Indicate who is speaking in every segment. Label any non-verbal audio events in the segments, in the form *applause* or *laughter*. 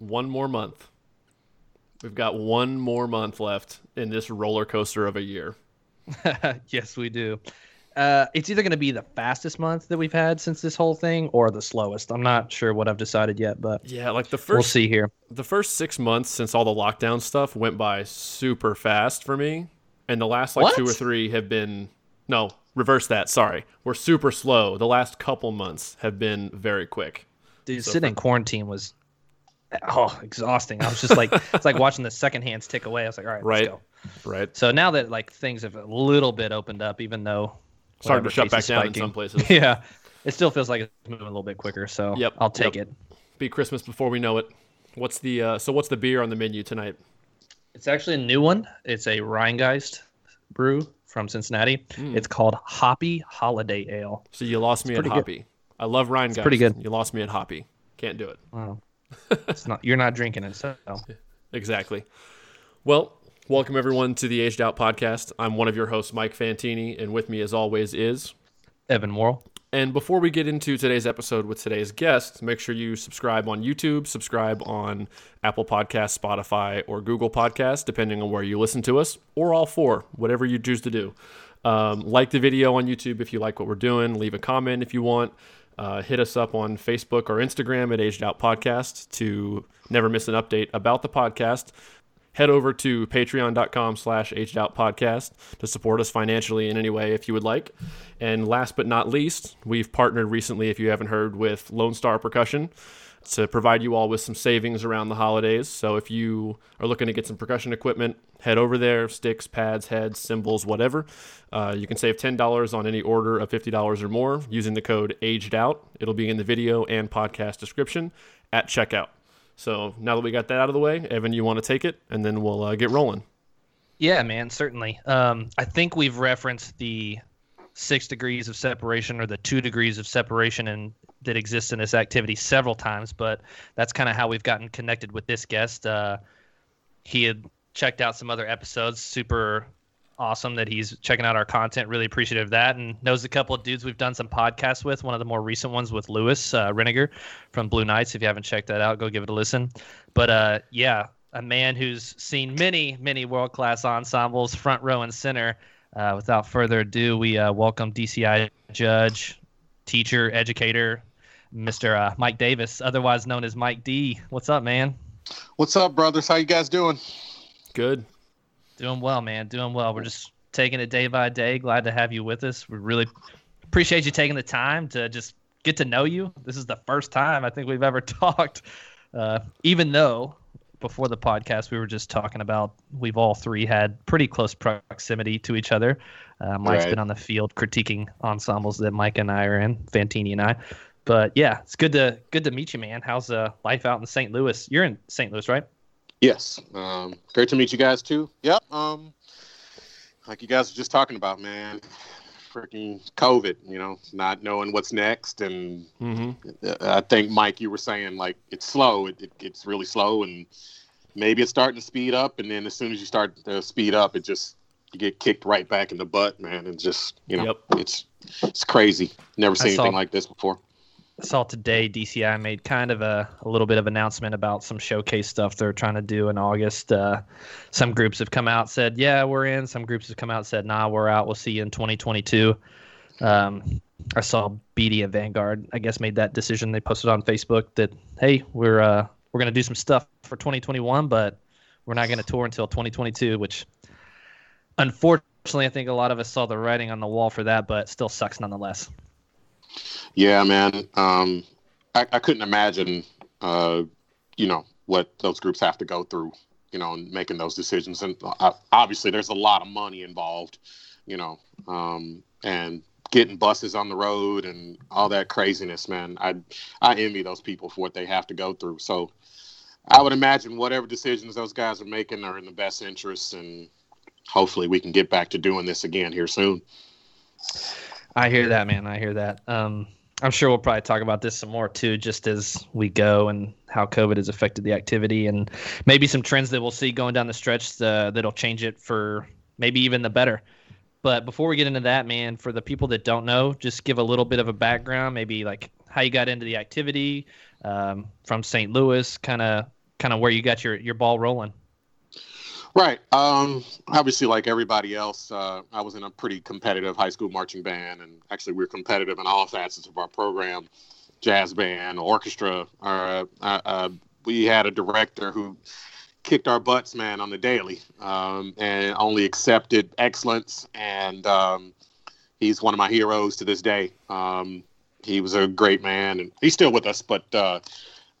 Speaker 1: one more month. We've got one more month left in this roller coaster of a year. *laughs*
Speaker 2: yes, we do. Uh, it's either going to be the fastest month that we've had since this whole thing, or the slowest. I'm not sure what I've decided yet, but
Speaker 1: yeah, like the 1st
Speaker 2: we'll see here.
Speaker 1: The first six months since all the lockdown stuff went by super fast for me, and the last like
Speaker 2: What?
Speaker 1: two or three have been no reverse that. Sorry, we're super slow. The last couple months have been very quick.
Speaker 2: Dude,
Speaker 1: So
Speaker 2: sitting in quarantine was oh exhausting. I was just like it's like watching the second hands tick away. I was like, all right,
Speaker 1: Right.
Speaker 2: let's go.
Speaker 1: Right,
Speaker 2: So now that like things have a little bit opened up, even though
Speaker 1: starting to shut back down in some places. *laughs*
Speaker 2: yeah, it still feels like it's moving a little bit quicker. So
Speaker 1: Yep,
Speaker 2: I'll take
Speaker 1: yep.
Speaker 2: it.
Speaker 1: Be Christmas before we know it. What's the uh, so? What's the beer on the menu tonight?
Speaker 2: It's actually a new one. It's a Rheingeist brew from Cincinnati. It's called Hoppy Holiday Ale.
Speaker 1: So you lost me at
Speaker 2: pretty good.
Speaker 1: Hoppy. I love Ryan.
Speaker 2: pretty good.
Speaker 1: You lost me at Hoppy. Can't do it.
Speaker 2: Wow. It's not you're not drinking it, so *laughs*
Speaker 1: Exactly. Well, welcome everyone to the Aged Out podcast. I'm one of your hosts, Mike Fantini, and with me, as always, is.
Speaker 2: Evan Worrell.
Speaker 1: And before we get into today's episode with today's guest, make sure you subscribe on YouTube, subscribe on Apple Podcasts, Spotify, or Google Podcasts, depending on where you listen to us, or all four, whatever you choose to do. Um, like the video on YouTube if you like what we're doing. Leave a comment if you want. Uh, hit us up on Facebook or Instagram at Aged Out Podcast to never miss an update about the podcast. Head over to patreon.com slash aged out podcast to support us financially in any way if you would like. And last but not least we've partnered recently if you haven't heard with lone star percussion to provide you all with some savings around the holidays. So if you are looking to get some percussion equipment head over there sticks pads heads cymbals whatever. Uh, you can save $10 on any order of $50 or more using the code aged out. It'll be in the video and podcast description at checkout. So now that we got that out of the way, Evan, you want to take it, and then we'll uh, get rolling.
Speaker 2: Yeah, man, certainly. Um, I think we've referenced the six degrees of separation or the two degrees of separation and that exists in this activity several times, but that's kind of how we've gotten connected with this guest. Uh, he had checked out some other episodes, super awesome that he's checking out our content. Really appreciative of that, and knows a couple of dudes we've done some podcasts with. One of the more recent ones with Lewis uh, Reniger from Blue Knights. If you haven't checked that out, go give it a listen. But uh, yeah, a man who's seen many, many world class ensembles, front row and center. Uh, without further ado, we uh, welcome DCI judge, teacher, educator, Mr. Uh, Mike Davis, otherwise known as Mike D. What's up, man?
Speaker 3: What's up, brothers? How you guys doing?
Speaker 1: Good.
Speaker 2: Doing well, man. Doing well. We're just taking it day by day. Glad to have you with us. We really appreciate you taking the time to just get to know you. This is the first time I think we've ever *laughs* talked. Uh, even though before the podcast we were just talking about we've all three had pretty close proximity to each other. Uh, Mike's
Speaker 3: Right.
Speaker 2: been on the field critiquing ensembles that Mike and I are in, Fantini and I. But yeah, it's good to good to meet you, man. How's uh, life out in St. Louis? You're in St. Louis, right?
Speaker 3: Yes. Um, great to meet you guys too. Yep. Um, like you guys were just talking about, man. Freaking COVID, you know, not knowing what's next, and
Speaker 1: hmm
Speaker 3: uh, I think Mike, you were saying like it's slow. It, it it's really slow, and maybe it's starting to speed up, and then as soon as you start to speed up, it just you get kicked right back in the butt, man, and just you know,
Speaker 1: Yep.
Speaker 3: it's it's crazy. Never seen
Speaker 2: saw-
Speaker 3: anything like this before.
Speaker 2: Saw today DCI made kind of a, a little bit of announcement about some showcase stuff they're trying to do in August. Uh, some groups have come out said, "Yeah, we're in." Some groups have come out said, "Nah, we're out. We'll see you in 2022." Um, I saw BD and Vanguard, I guess, made that decision. They posted on Facebook that, "Hey, we're uh, we're gonna do some stuff for 2021, but we're not gonna tour until 2022," which unfortunately, I think a lot of us saw the writing on the wall for that, but still sucks nonetheless.
Speaker 3: Yeah, man. Um, I, I couldn't imagine, uh, you know, what those groups have to go through, you know, in making those decisions. And uh, obviously, there's a lot of money involved, you know, um, and getting buses on the road and all that craziness, man. I I envy those people for what they have to go through. So I would imagine whatever decisions those guys are making are in the best interest, and hopefully, we can get back to doing this again here soon.
Speaker 2: I hear that, man. I hear that. Um, I'm sure we'll probably talk about this some more too, just as we go and how COVID has affected the activity and maybe some trends that we'll see going down the stretch uh, that'll change it for maybe even the better. But before we get into that, man, for the people that don't know, just give a little bit of a background, maybe like how you got into the activity um, from St. Louis, kind of kind of where you got your your ball rolling.
Speaker 3: Right. Um, obviously, like everybody else, uh, I was in a pretty competitive high school marching band, and actually, we are competitive in all facets of our program: jazz band, orchestra. Uh, uh, uh, we had a director who kicked our butts, man, on the daily, um, and only accepted excellence. And um, he's one of my heroes to this day. Um, he was a great man, and he's still with us. But uh,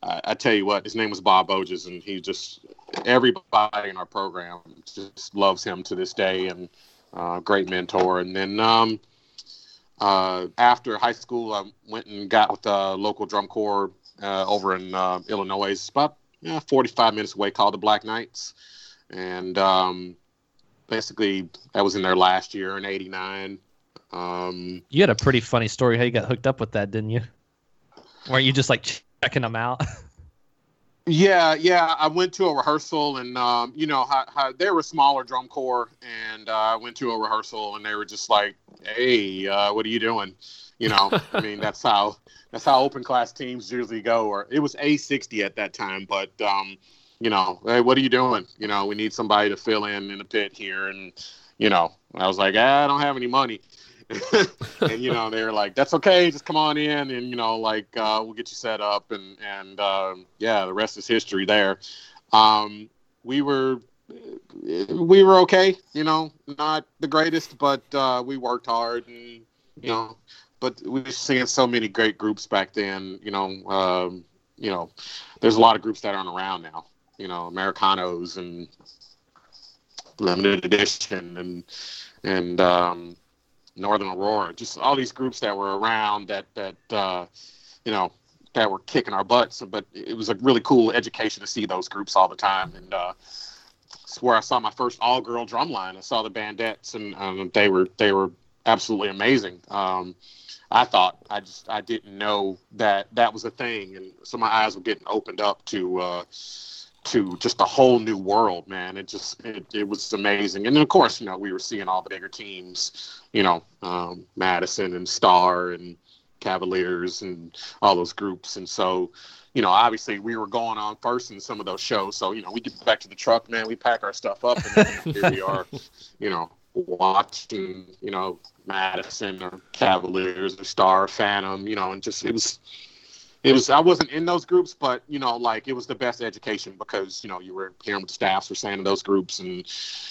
Speaker 3: I, I, tell you what, his name was Bob Boges, and he just everybody in our program just loves him to this day, and uh, great mentor. And then um, uh, after high school, I went and got with the local drum corps uh, over in uh, Illinois. About 45 minutes away, called the Black Knights, and um, basically that was in their last year in '89. Um,
Speaker 2: you had a pretty funny story how you got hooked up with that, didn't you? Weren't you just like checking them out? *laughs*
Speaker 3: Yeah, yeah. I went to a rehearsal, and um, you know, how, how, they were a smaller drum corps, and uh, I went to a rehearsal, and they were just like, "Hey, uh, what are you doing?" You know, I mean, *laughs* that's how that's how open class teams usually go. Or it was a sixty at that time, but um, you know, hey, what are you doing? You know, we need somebody to fill in in the pit here, and you know, I was like, ah, I don't have any money. *laughs* and you know they were like that's okay just come on in and you know like uh, we'll get you set up and and uh, yeah the rest is history there. Um, we were we were okay you know not the greatest but uh, we worked hard and you know but we were seeing so many great groups back then you know um, you know there's a lot of groups that aren't around now you know americanos and limited edition and and um, Northern Aurora, just all these groups that were around that that uh, you know that were kicking our butts. But it was a really cool education to see those groups all the time, and uh, it's where I saw my first all girl drum line. I saw the Bandettes, and um, they were they were absolutely amazing. Um, I thought I just I didn't know that that was a thing, and so my eyes were getting opened up to. Uh, to just a whole new world, man. It just it, it was amazing. And then of course, you know, we were seeing all the bigger teams, you know, um, Madison and Star and Cavaliers and all those groups. And so, you know, obviously we were going on first in some of those shows. So, you know, we get back to the truck, man, we pack our stuff up and here we are, *laughs* you know, watching, you know, Madison or Cavaliers or Star Phantom, you know, and just it was it was I wasn't in those groups, but you know, like it was the best education because you know you were hearing what the staffs were saying in those groups and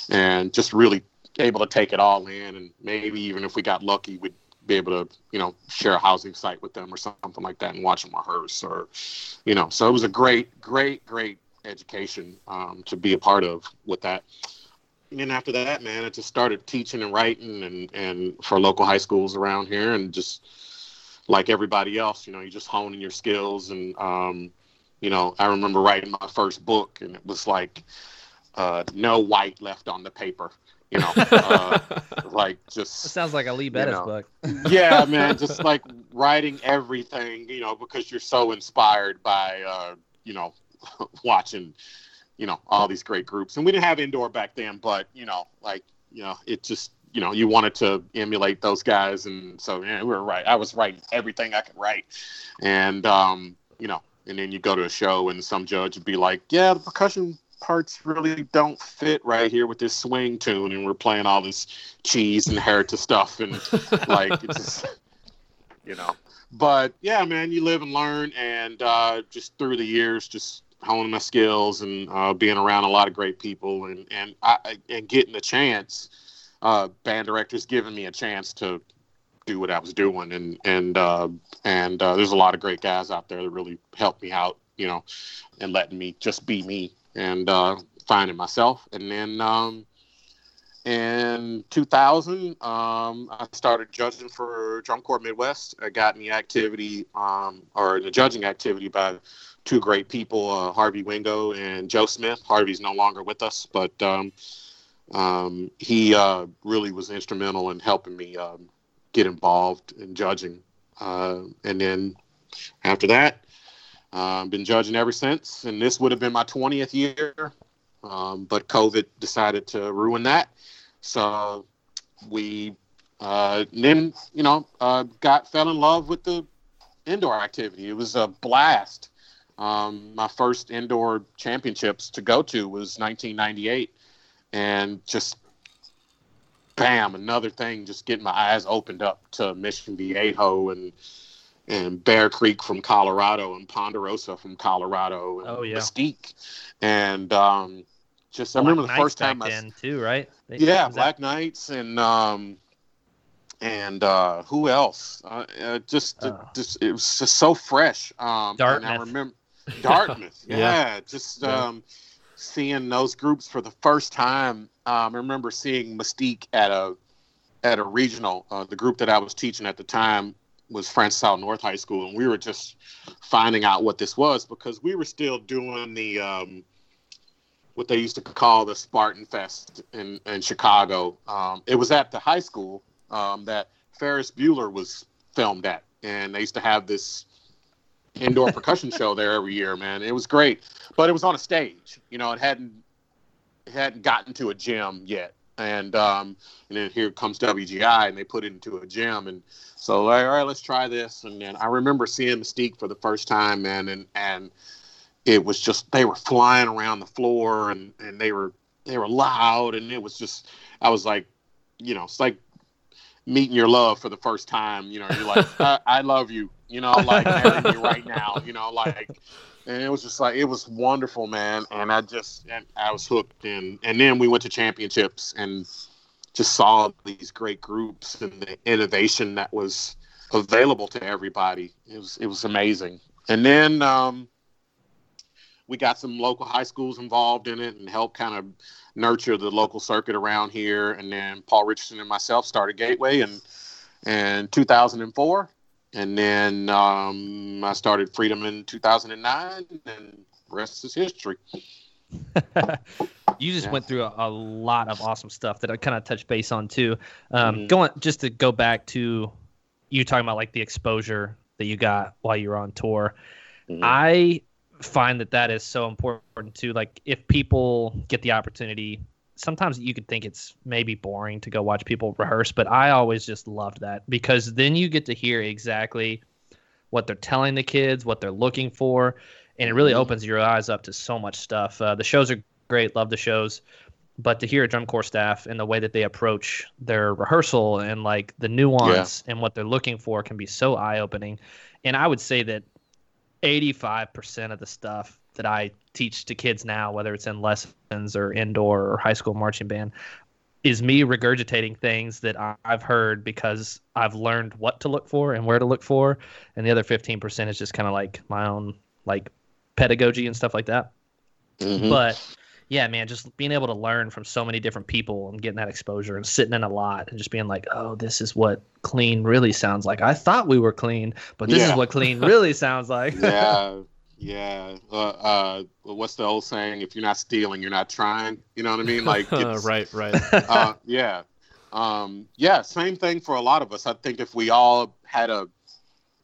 Speaker 3: and just really able to take it all in. And maybe even if we got lucky we'd be able to you know share a housing site with them or something like that and watch them rehearse or you know. So it was a great great great education um, to be a part of with that. And then after that man i just started teaching and writing and and for local high schools around here and just like everybody else, you know, you're just honing your skills. And, um, you know, I remember writing my first book and it was like, uh, no white left on the paper, you know, *laughs* uh, like just.
Speaker 2: It sounds like a Lee Beddis
Speaker 3: know,
Speaker 2: book. *laughs*
Speaker 3: yeah, man, *laughs* just like writing everything, you know, because you're so inspired by, uh, you know, watching, you know, all these great groups. And we didn't have indoor back then, but, you know, like, you know, it just you know you wanted to emulate those guys. And so yeah we were right. I was writing everything i could write. And um you know and then you go to a show and some judge would be like yeah the percussion parts really don't fit right here with this swing tune. And we're playing all this cheese and heritage stuff. And *laughs* like it's just you know. But yeah man you live and learn. And uh just through the years just honing my skills and uh, being around a lot of great people and and I, and getting the chance uh, band directors giving me a chance to do what I was doing, and and uh, and uh, there's a lot of great guys out there that really helped me out, you know, and letting me just be me and uh, finding myself. And then um, in 2000, um, I started judging for Drum Corps Midwest. I got in the activity um, or the judging activity by two great people, uh, Harvey Wingo and Joe Smith. Harvey's no longer with us, but um, um, he uh, really was instrumental in helping me um, get involved in judging. Uh, and then after that, I've uh, been judging ever since. And this would have been my 20th year, um, but COVID decided to ruin that. So we uh, then, you know, uh, got fell in love with the indoor activity. It was a blast. Um, my first indoor championships to go to was 1998, and just bam, another thing, just getting my eyes opened up to Mission Viejo and and Bear Creek from Colorado and Ponderosa from Colorado and
Speaker 2: Oh, yeah.
Speaker 3: Mesquite, and um, just I
Speaker 2: Black
Speaker 3: remember the
Speaker 2: Knights
Speaker 3: first time
Speaker 2: back
Speaker 3: I
Speaker 2: then too, right? They-
Speaker 3: yeah,
Speaker 2: was that-
Speaker 3: Black Knights and um and uh who else? Uh, uh, just,
Speaker 2: Uh.
Speaker 3: just it was just so fresh. Um, And I
Speaker 2: Dartmouth.
Speaker 3: remember *laughs* Dartmouth. yeah,
Speaker 1: Yeah.
Speaker 3: just
Speaker 1: Yeah.
Speaker 3: um seeing those groups for the first time. Um, I remember seeing Mystique at a at a regional. Uh, the group that I was teaching at the time was Francis Howell North High School, and we were just finding out what this was because we were still doing the um, what they used to call the Spartan Fest in, in Chicago. Um, it was at the high school um, that Ferris Bueller was filmed at, and they used to have this indoor percussion show there every year. Man, it was great, but it was on a stage. You know, it hadn't it hadn't gotten to a gym yet, and um, and then here comes WGI, and they put it into a gym, and so like, all right, let's try this. And then I remember seeing Mystique for the first time, man, and and it was just they were flying around the floor, and and they were they were loud, and it was just I was like, you know, it's like meeting your love for the first time. You know, you're like, *laughs* I, I love you. You know, like *laughs* marry me right now. You know, like. And it was just like it was wonderful, man. And I just and I was hooked. And and then we went to championships and just saw these great groups and the innovation that was available to everybody. It was it was amazing. And then um, we got some local high schools involved in it and helped kind of nurture the local circuit around here. And then Paul Richardson and myself started Gateway and in 2004, and then um, I started Freedom in 2009, and the rest is history. *laughs*
Speaker 2: you just
Speaker 3: Yeah.
Speaker 2: went through a, a lot of awesome stuff that I kind of touched base on too. Um,
Speaker 3: Mhm.
Speaker 2: Going just to go back to you talking about like the exposure that you got while you were on tour.
Speaker 3: Mhm.
Speaker 2: I find that that is so important too. Like if people get the opportunity, sometimes you could think it's maybe boring to go watch people rehearse, but I always just loved that because then you get to hear exactly what they're telling the kids, what they're looking for, and it really
Speaker 3: Mhm.
Speaker 2: opens your eyes up to so much stuff. Uh, the shows are great, love the shows, but to hear a drum corps staff and the way that they approach their rehearsal and like the nuance and what they're looking for can be so eye opening. And I would say that 85% of the stuff that I teach to kids now, whether it's in lessons or indoor or high school marching band, is me regurgitating things that I've heard because I've learned what to look for and where to look for. And the other 15% is just kind of like my own like pedagogy and stuff like that.
Speaker 3: Mhm.
Speaker 2: But yeah, man, just being able to learn from so many different people and getting that exposure and sitting in a lot and just being like, oh, this is what clean really sounds like. I thought we were clean, but this is what clean really sounds like.
Speaker 3: yeah, *laughs* yeah. Uh, uh, what's the old saying? If you're not stealing, you're not trying. You know what I mean? Like, *laughs* it's,
Speaker 1: right, right. *laughs*
Speaker 3: uh, yeah, um, yeah. Same thing for a lot of us. I think if we all had a,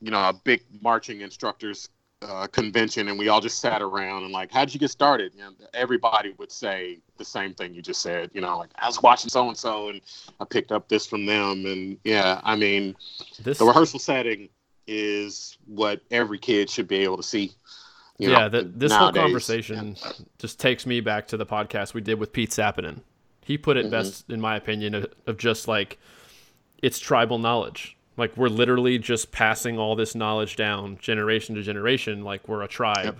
Speaker 3: you know, a big marching instructors uh, convention and we all just sat around and like, how'd you get started? You know, everybody would say the same thing you just said. You know, like I was watching so and so and I picked up this from them. And yeah, I mean,
Speaker 1: This
Speaker 3: the rehearsal setting is what every kid should be able to see. You
Speaker 1: yeah,
Speaker 3: know,
Speaker 1: that this
Speaker 3: nowadays.
Speaker 1: whole conversation just takes me back to the podcast we did with Pete Sappinen. He put it
Speaker 3: Mhm.
Speaker 1: best, in my opinion, of, of just like it's tribal knowledge. Like we're literally just passing all this knowledge down generation to generation. Like we're a tribe,
Speaker 3: Yep.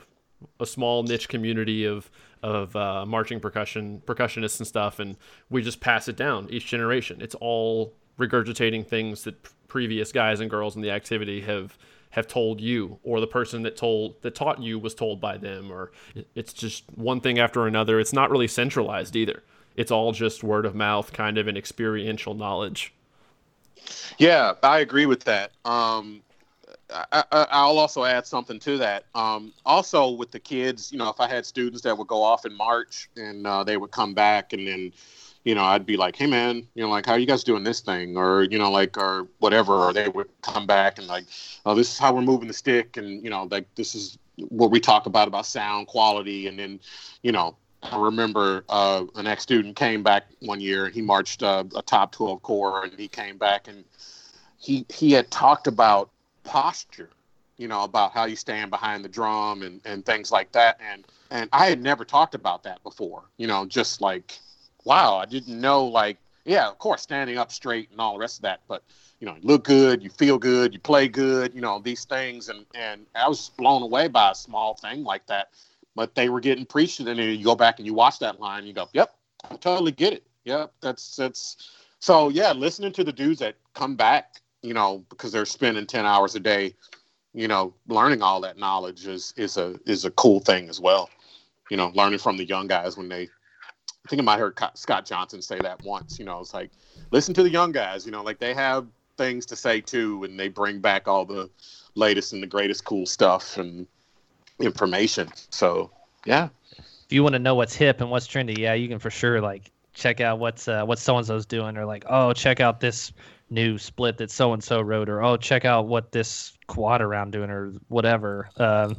Speaker 1: a small niche community of of uh, marching percussion percussionists and stuff, and we just pass it down each generation. It's all regurgitating things that previous guys and girls in the activity have have told you or the person that told that taught you was told by them or it's just one thing after another it's not really centralized either it's all just word of mouth kind of an experiential knowledge
Speaker 3: Yeah, I agree with that. Um, I, I, I'll also add something to that. Um, also, with the kids, you know, if I had students that would go off in March and uh, they would come back, and then, you know, I'd be like, "Hey, man, you know, like, how are you guys doing this thing?" Or, you know, like, or whatever. Or they would come back and like, "Oh, this is how we're moving the stick," and you know, like, this is what we talk about about sound quality, and then, you know. I remember uh, an ex student came back one year. and He marched uh, a top 12 corps, and he came back and he he had talked about posture you know, about how you stand behind the drum and, and things like that. And and I had never talked about that before. You know, just like, wow, I didn't know like, yeah, of course, standing up straight and all the rest of that, but you know, you look good, you feel good, you play good, you know, these things and and I was blown away by a small thing like that. But they were getting preached and then you go back and you watch that line, and you go, Yep, I totally get it. Yep, that's that's so yeah, listening to the dudes that come back, you know, because they're spending ten hours a day you know, learning all that knowledge is is a is a cool thing as well. You know, learning from the young guys when they. I think I might heard Scott Johnson say that once. You know, it's like listen to the young guys. You know, like they have things to say too, and they bring back all the latest and the greatest cool stuff and information. So yeah.
Speaker 2: If you want to know what's hip and what's trendy, yeah, you can for sure like check out what's uh, what so and so's doing, or like, oh, check out this new split that so and so wrote, or oh, check out what this quad around doing, or whatever. Um,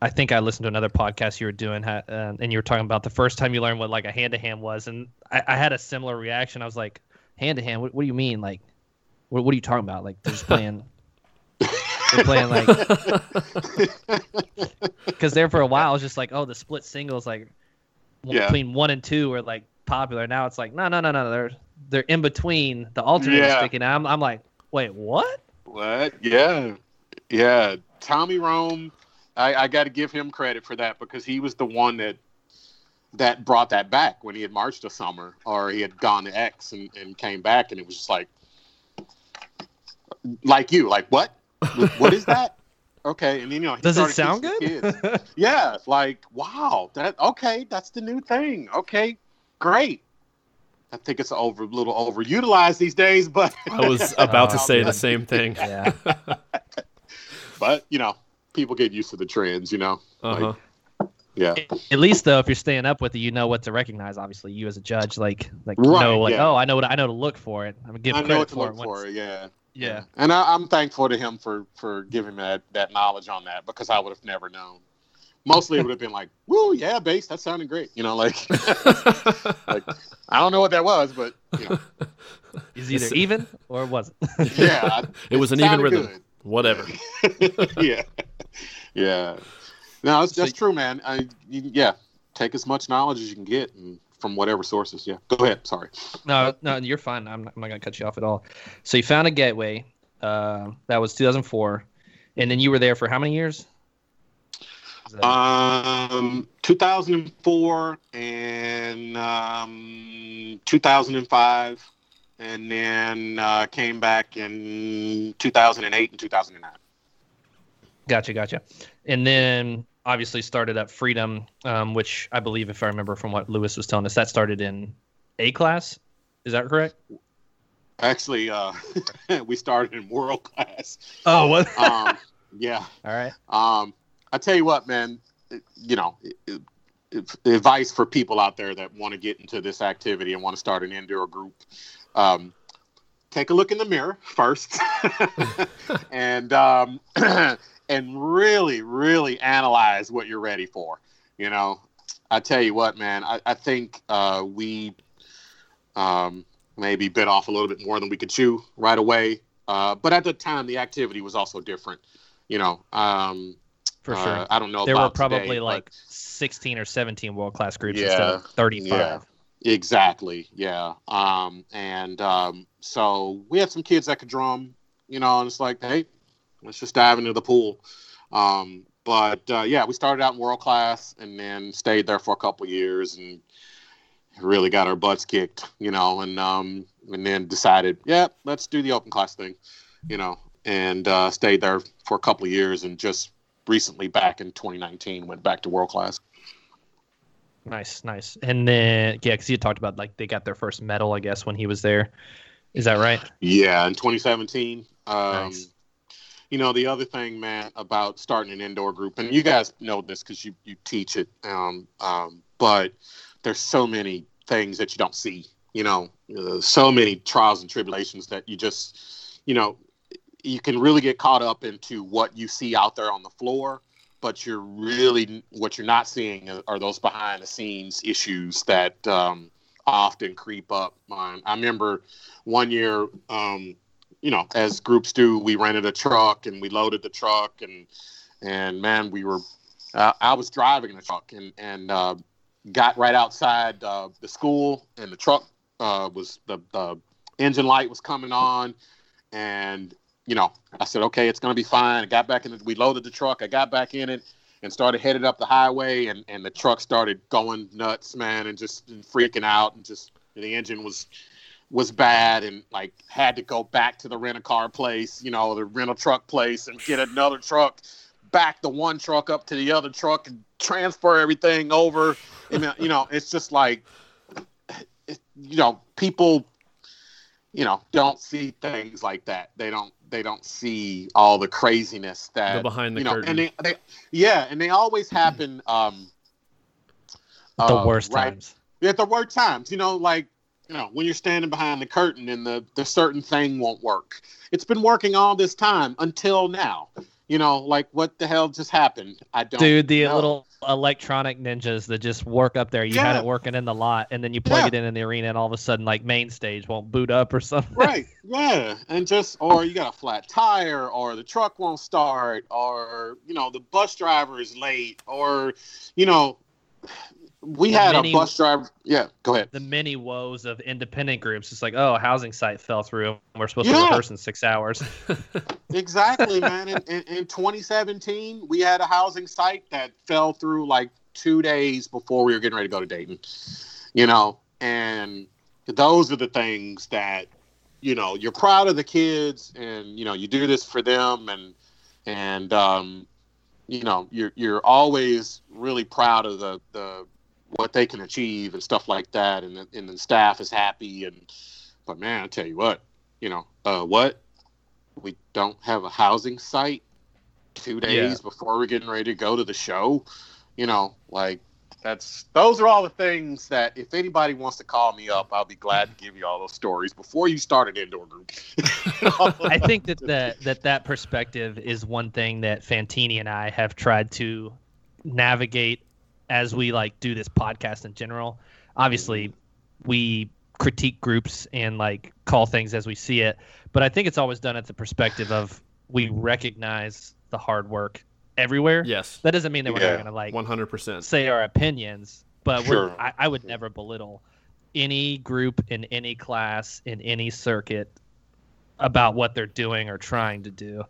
Speaker 2: I think I listened to another podcast you were doing, uh, and you were talking about the first time you learned what like a hand to hand was, and I, I, had a similar reaction. I was like, hand to hand? What, what do you mean? Like, what, what are you talking about? Like they're just playing. *laughs* they're playing like *laughs* because there for a while I was just like, oh, the split singles like yeah. between one and two were like popular. Now it's like, no, no, no, no, they're they're in between the alternate yeah. sticking. I'm I'm like, wait, what?
Speaker 3: What? Yeah, yeah. Tommy Rome, I, I got to give him credit for that because he was the one that that brought that back when he had marched a summer or he had gone to X and, and came back and it was just like like you like what? What is that? *laughs* Okay. And then you know
Speaker 2: does it sound good? *laughs*
Speaker 3: yeah. Like wow. That okay. That's the new thing. Okay. Great. I think it's over a little overutilized these days, but
Speaker 1: I was about to *laughs* say the um, same thing.
Speaker 2: Yeah.
Speaker 3: but you know, people get used to the trends. You know. Uh-huh. Like, yeah.
Speaker 2: At least though, if you're staying up with it, you know what to recognize. Obviously, you as a judge, like like right, know like yeah. oh, I know what I know to look for it. I'm gonna I credit know what to look
Speaker 3: for it. Yeah. Yeah. And I, am thankful to him for for giving me that that knowledge on that because I would have never known mostly it would have been like, "Woo, yeah, bass, that sounded great." You know, like, *laughs* like I don't know what that was, but you know,
Speaker 2: is either even or was
Speaker 3: it? yeah, *laughs*
Speaker 1: it, was an even rhythm. Good. Whatever. *laughs*
Speaker 3: yeah, yeah. No, that's, that's true, man. I, yeah, take as much knowledge as you can get and from whatever sources. Yeah, go ahead. Sorry.
Speaker 2: No, no, you're fine. I'm not, I'm not gonna cut you off at all. So you found a gateway. Uh, that was 2004, and then you were there for how many years?
Speaker 3: Um, 2004 and um, 2005, and then uh, came back in 2008 and 2009.
Speaker 2: Gotcha, gotcha. And then obviously started up Freedom, um, which I believe, if I remember from what Lewis was telling us, that started in A class. Is that correct?
Speaker 3: Actually, uh, *laughs* we started in world class.
Speaker 2: Oh, what? *laughs*
Speaker 3: um, yeah.
Speaker 2: All right.
Speaker 3: Um, I tell you what, man. You know, advice for people out there that want to get into this activity and want to start an indoor group. Um, take a look in the mirror first, *laughs* and um, *clears throat* and really, really analyze what you're ready for. You know, I tell you what, man. I, I think uh, we um, maybe bit off a little bit more than we could chew right away. Uh, but at the time, the activity was also different. You know, um,
Speaker 2: for sure. Uh,
Speaker 3: I don't know.
Speaker 2: There were probably today, like but... 16 or 17 world class groups yeah, instead of 35.
Speaker 3: Yeah, exactly. Yeah. Um, and um, so we had some kids that could drum, you know, and it's like, hey, let's just dive into the pool. Um, but uh, yeah, we started out in world class and then stayed there for a couple years and really got our butts kicked, you know, and um, and then decided, yeah, let's do the open class thing, you know, and uh, stayed there for a couple years and just recently back in 2019 went back to world class.
Speaker 2: Nice, nice. And then yeah, because you talked about like they got their first medal, I guess, when he was there. Is that right?
Speaker 3: Yeah, in 2017. Um, nice. You know, the other thing, man, about starting an indoor group, and you guys know this because you you teach it. Um, um, but there's so many things that you don't see. You know, uh, so many trials and tribulations that you just, you know, you can really get caught up into what you see out there on the floor but you're really what you're not seeing are those behind the scenes issues that um, often creep up. I remember one year um, you know, as groups do, we rented a truck and we loaded the truck and and man, we were. Uh, I was driving the truck and and uh, got right outside uh, the school and the truck uh, was the, the engine light was coming on and you know I said okay it's gonna be fine. I got back in. The, we loaded the truck. I got back in it and started headed up the highway and and the truck started going nuts, man, and just freaking out and just the engine was was bad and like had to go back to the rent a car place, you know, the rental truck place and get another truck, back the one truck up to the other truck and transfer everything over. And, you know, it's just like, it, you know, people, you know, don't see things like that. They don't, they don't see all the craziness that
Speaker 1: The behind the
Speaker 3: you know,
Speaker 1: curtain.
Speaker 3: and they, they, yeah, and they always happen. Um,
Speaker 2: the
Speaker 3: uh,
Speaker 2: worst
Speaker 3: right
Speaker 2: times.
Speaker 3: at the worst times. You know, like you know when you're standing behind the curtain and the the certain thing won't work. It's been working all this time until now. You know, like what the hell just happened? I don't.
Speaker 2: Dude, the
Speaker 3: know.
Speaker 2: little electronic ninjas that just work up there. You had it working in the lot, and then you plug
Speaker 3: Yeah.
Speaker 2: it in in the arena, and all of a sudden, like main stage won't boot up or something. *laughs*
Speaker 3: right yeah and just or you got a flat tire or the truck won't start or you know the bus driver is late or you know we had
Speaker 2: many-
Speaker 3: a bus driver yeah go ahead
Speaker 2: the many woes of independent groups. It's like, oh, a housing site fell through. and We're supposed to
Speaker 3: Yeah.
Speaker 2: rehearse in six hours. *laughs*
Speaker 3: exactly *laughs* man in, in, in 2017 we had a housing site that fell through like two days before we were getting ready to go to dayton you know and those are the things that you know you're proud of the kids and you know you do this for them and and um you know you're you're always really proud of the the what they can achieve and stuff like that and the, and the staff is happy and but man i tell you what you know uh what? We don't have a housing site two days before we're getting ready to go to the show you know like that's those are all the things that if anybody wants to call me up i'll be glad to give you all those stories before you start an indoor group. *laughs*
Speaker 2: I think that that *laughs* that that perspective is one thing that Fantini and I have tried to navigate as we like do this podcast in general. Obviously, we critique groups and like call things as we see it, but I think it's always done at the perspective of we recognize the hard work everywhere.
Speaker 1: yes,
Speaker 2: That doesn't mean that we're
Speaker 3: Yeah.
Speaker 2: not going to like
Speaker 1: one hundred percent.
Speaker 2: say our opinions, but
Speaker 3: Sure.
Speaker 2: we're, I, I would never belittle any group in any class in any circuit about what they're doing or trying to do.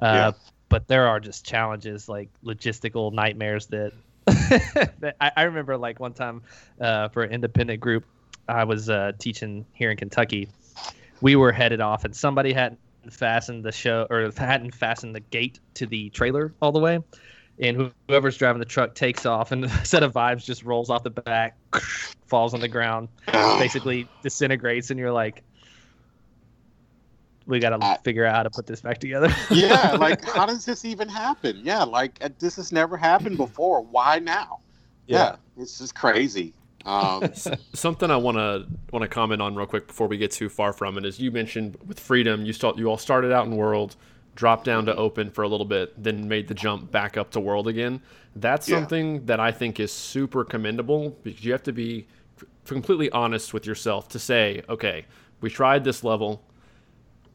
Speaker 2: Uh,
Speaker 3: Yeah.
Speaker 2: But there are just challenges like logistical nightmares that, that I, I remember like one time uh, for an independent group, I was uh, teaching here in Kentucky. We were headed off and somebody hadn't fastened the show or hadn't fastened the gate to the trailer all the way and whoever's driving the truck takes off, and *laughs* a set of vibes just rolls off the back, *sniffs* falls on the ground, basically disintegrates, and you're like, "We got to
Speaker 3: I-
Speaker 2: figure out how to put this back together." *laughs*
Speaker 3: yeah like *laughs* how does this even happen yeah like uh, this has never happened before why now yeah, it's just crazy um *laughs*
Speaker 1: Something I want to want to comment on real quick before we get too far from it is you mentioned with freedom you start you all started out in world, dropped down to open for a little bit, then made the jump back up to world again. That's
Speaker 3: Yeah.
Speaker 1: something that I think is super commendable because you have to be completely honest with yourself to say, okay, we tried this level,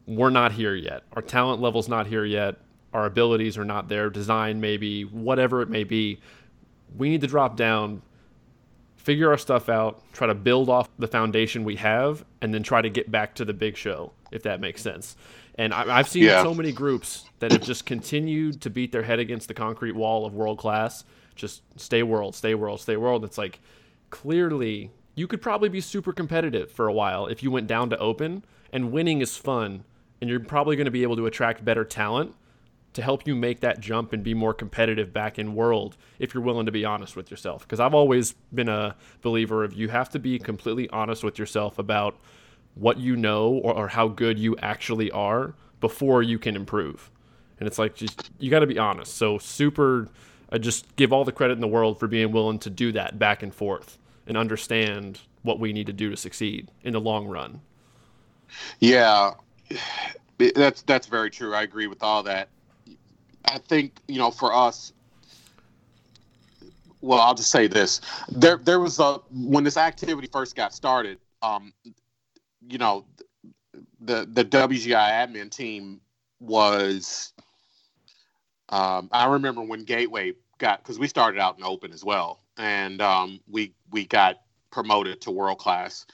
Speaker 1: we're not here yet. Our talent level's not here yet. Our abilities are not there. Design maybe, whatever it may be. We need to drop down, figure our stuff out, try to build off the foundation we have, and then try to get back to the big show, if that makes sense. And I, I've seen
Speaker 3: Yeah.
Speaker 1: so many groups that have just continued to beat their head against the concrete wall of world class. Just stay world, stay world, stay world. It's like clearly you could probably be super competitive for a while if you went down to open, and winning is fun, and you're probably going to be able to attract better talent to help you make that jump and be more competitive back in world if you're willing to be honest with yourself. Because i've always been a believer of you have to be completely honest with yourself about what you know or, or how good you actually are before you can improve. And it's like just you got to be honest. So super i just give all the credit in the world for being willing to do that back and forth and understand what we need to do to succeed in the long run.
Speaker 3: Yeah, *sighs* that's that's very true. I agree with all that. I think you know for us. Well, I'll just say this: there there was a when this activity first got started. Um, you know, the the WGI admin team was. Um, I remember when Gateway got because we started out in open as well, and um, we we got promoted to world class.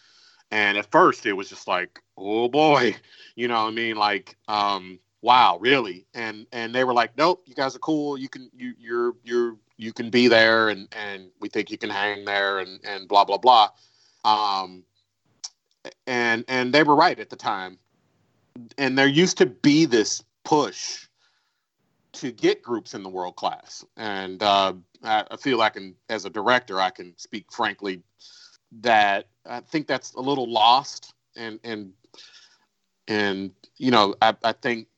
Speaker 3: And at first, it was just like, oh boy, you know what I mean? Like, um, wow, really? And and they were like, nope, you guys are cool. You can you you're you're you can be there, and and we think you can hang there, and and blah blah blah. Um, and and they were right at the time. And there used to be this push to get groups in the world class, and uh, I, I feel like, can, as a director, I can speak frankly that I think that's a little lost, and and and you know, I, I think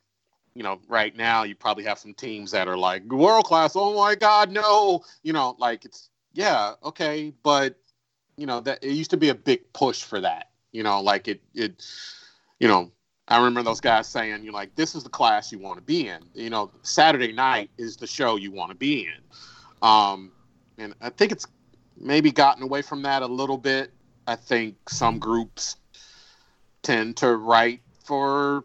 Speaker 3: you know, right now you probably have some teams that are like world class. Oh my God, no! You know, like it's yeah, okay, but you know that it used to be a big push for that. You know, like it it, you know, I remember those guys saying, "You're like, this is the class you want to be in." You know, Saturday night is the show you want to be in. Um, and I think it's maybe gotten away from that a little bit. I think some groups tend to write for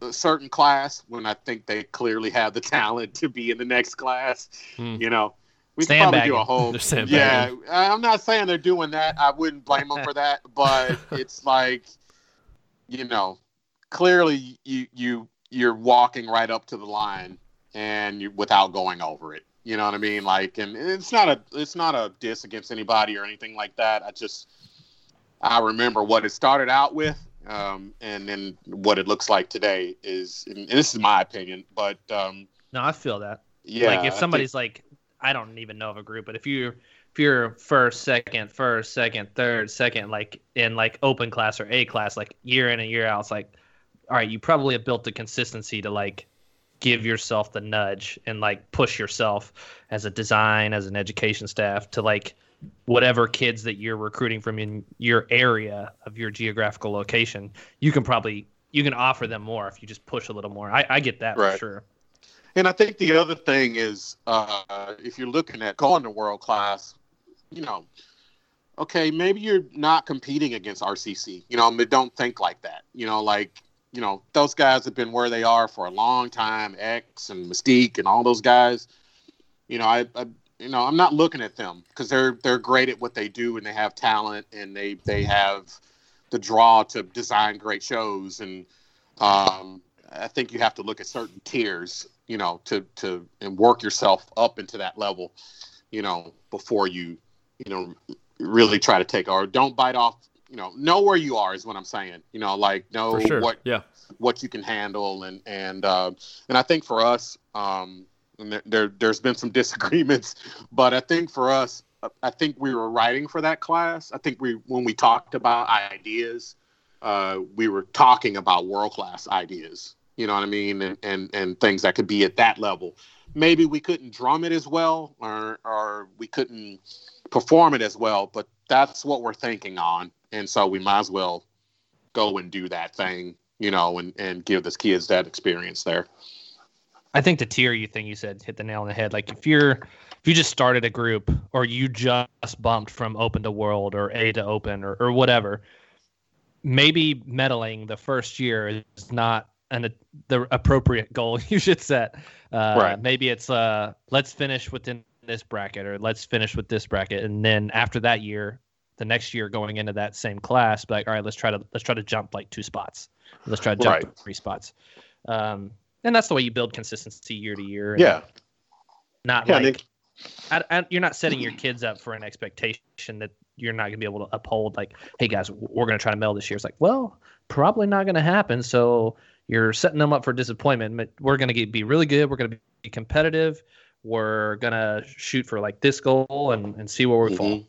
Speaker 3: a certain class when I think they clearly have the *laughs* talent to be in the next class. Hmm. You know, we could probably do a whole. *laughs* Yeah, I'm not saying they're doing that. I wouldn't blame them for *laughs* that, but it's like, you know, clearly you you you're walking right up to the line and you without going over it. You know what I mean? Like, and it's not a it's not a diss against anybody or anything like that. I just I remember what it started out with, um, and then what it looks like today is. And this is my opinion, but um,
Speaker 2: no, I feel that. Yeah, like if somebody's I think, like, I don't even know of a group, but if you if you're first, second, first, second, third, second, like in like open class or A class, like year in and year out, it's like, all right, you probably have built the consistency to like give yourself the nudge and like push yourself as a design as an education staff to like whatever kids that you're recruiting from in your area of your geographical location you can probably you can offer them more if you just push a little more. I, I get that right. for sure.
Speaker 3: And i think the other thing is uh, if you're looking at going to world class you know okay maybe you're not competing against rcc you know don't think like that. You know like you know, those guys have been where they are for a long time. X and Mystique and all those guys. You know, I, I you know, I'm not looking at them because they're they're great at what they do and they have talent and they they have the draw to design great shows and um, I think you have to look at certain tiers, you know, to to and work yourself up into that level, you know, before you, you know, really try to take or don't bite off you know know where you are is what I'm saying. You know, like know sure. what
Speaker 1: yeah
Speaker 3: what you can handle and and uh, and I think for us, um, there, there there's been some *laughs* disagreements, but I think for us, I think we were writing for that class. I think we when we talked about ideas, uh, we were talking about world class ideas. You know what I mean, and, and and things that could be at that level. Maybe we couldn't drum it as well, or or we couldn't perform it as well, but that's what we're thinking on and so we might as well go and do that thing, you know, and and give this kids that experience there.
Speaker 2: I think the tier you thing you said hit the nail on the head. Like if you're if you just started a group or you just bumped from open to world or A to open or, or whatever, maybe medaling the first year is not an the appropriate goal *laughs* you should set. Uh, right. Maybe it's uh let's finish within this bracket or let's finish with this bracket and then after that year the next year going into that same class, like, all right, let's try to let's try to jump like two spots. Let's try to jump right. three spots. Um, and that's the way you build consistency year to year.
Speaker 3: Yeah.
Speaker 2: Not yeah, like I, I, you're not setting your kids up for an expectation that you're not going to be able to uphold. Like, hey guys, we're going to try to meld this year. It's like, well, probably not going to happen. So you're setting them up for disappointment. But we're going to be really good. We're going to be competitive. We're going to shoot for like this goal and, and see where we mm-hmm. fall.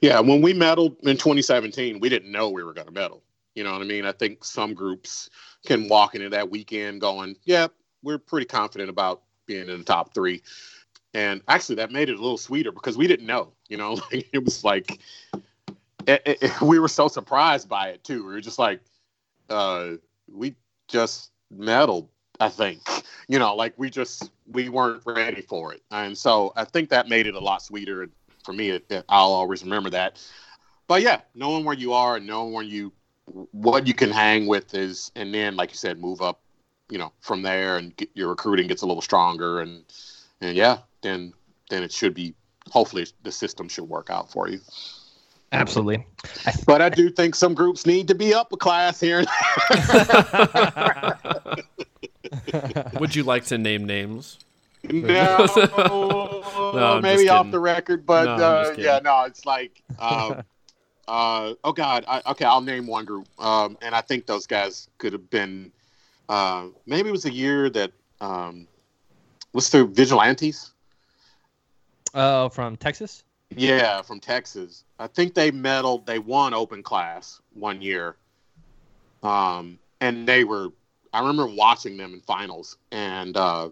Speaker 3: Yeah, when we medaled in 2017, we didn't know we were going to medal. You know what I mean? I think some groups can walk into that weekend going, "Yeah, we're pretty confident about being in the top three. And actually, that made it a little sweeter because we didn't know. You know, *laughs* it was like it, it, we were so surprised by it too. We were just like, uh, we just medaled. I think you know, like we just we weren't ready for it, and so I think that made it a lot sweeter. For me, it, it, I'll always remember that. But yeah, knowing where you are and knowing where you what you can hang with is, and then like you said, move up, you know, from there, and get, your recruiting gets a little stronger, and and yeah, then then it should be. Hopefully, the system should work out for you.
Speaker 2: Absolutely.
Speaker 3: But I do think some groups need to be up a class here. *laughs* *laughs* *laughs*
Speaker 1: Would you like to name names?
Speaker 3: no, *laughs*
Speaker 1: I'm *laughs*
Speaker 3: maybe
Speaker 1: just
Speaker 3: off the record, but
Speaker 1: No,
Speaker 3: uh, yeah, no, it's like, uh, uh, oh god, I, okay, I'll name one group, um, and I think those guys could have been. Uh, maybe it was a year that um, what's the Vigilantes?
Speaker 2: Oh, from Texas.
Speaker 3: Yeah, from Texas. I think they medaled. They won open class one year, um, and they were. I remember watching them in finals, and uh,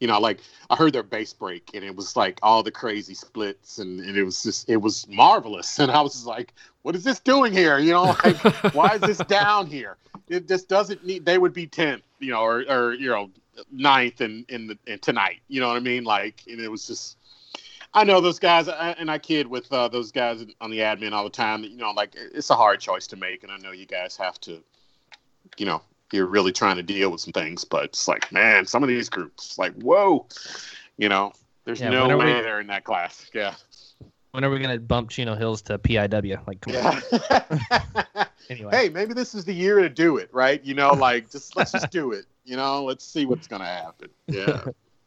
Speaker 3: you know, like I heard their bass break, and it was like all the crazy splits, and, and it was just it was marvelous. *laughs* And I was just like, "What is this doing here?" You know, like *laughs* why is this down here? It just doesn't need. They would be tenth, you know, or or you know, ninth in in the in tonight. You know what I mean? Like, and it was just. I know those guys, and I kid with uh, those guys on the admin all the time. You know, like it's a hard choice to make, and I know you guys have to, you know, you're really trying to deal with some things, but it's like, man, some of these groups, like, whoa, you know, there's
Speaker 2: Yeah,
Speaker 3: no
Speaker 2: when are
Speaker 3: way
Speaker 2: we-
Speaker 3: they're in that class. Yeah,
Speaker 2: When are we gonna bump Chino Hills to PIW? Like, come on.
Speaker 3: yeah. *laughs*
Speaker 2: Anyway.
Speaker 3: hey, maybe this is the year to do it, right? You know, like just let's just do it. You know, let's see what's gonna happen. Yeah,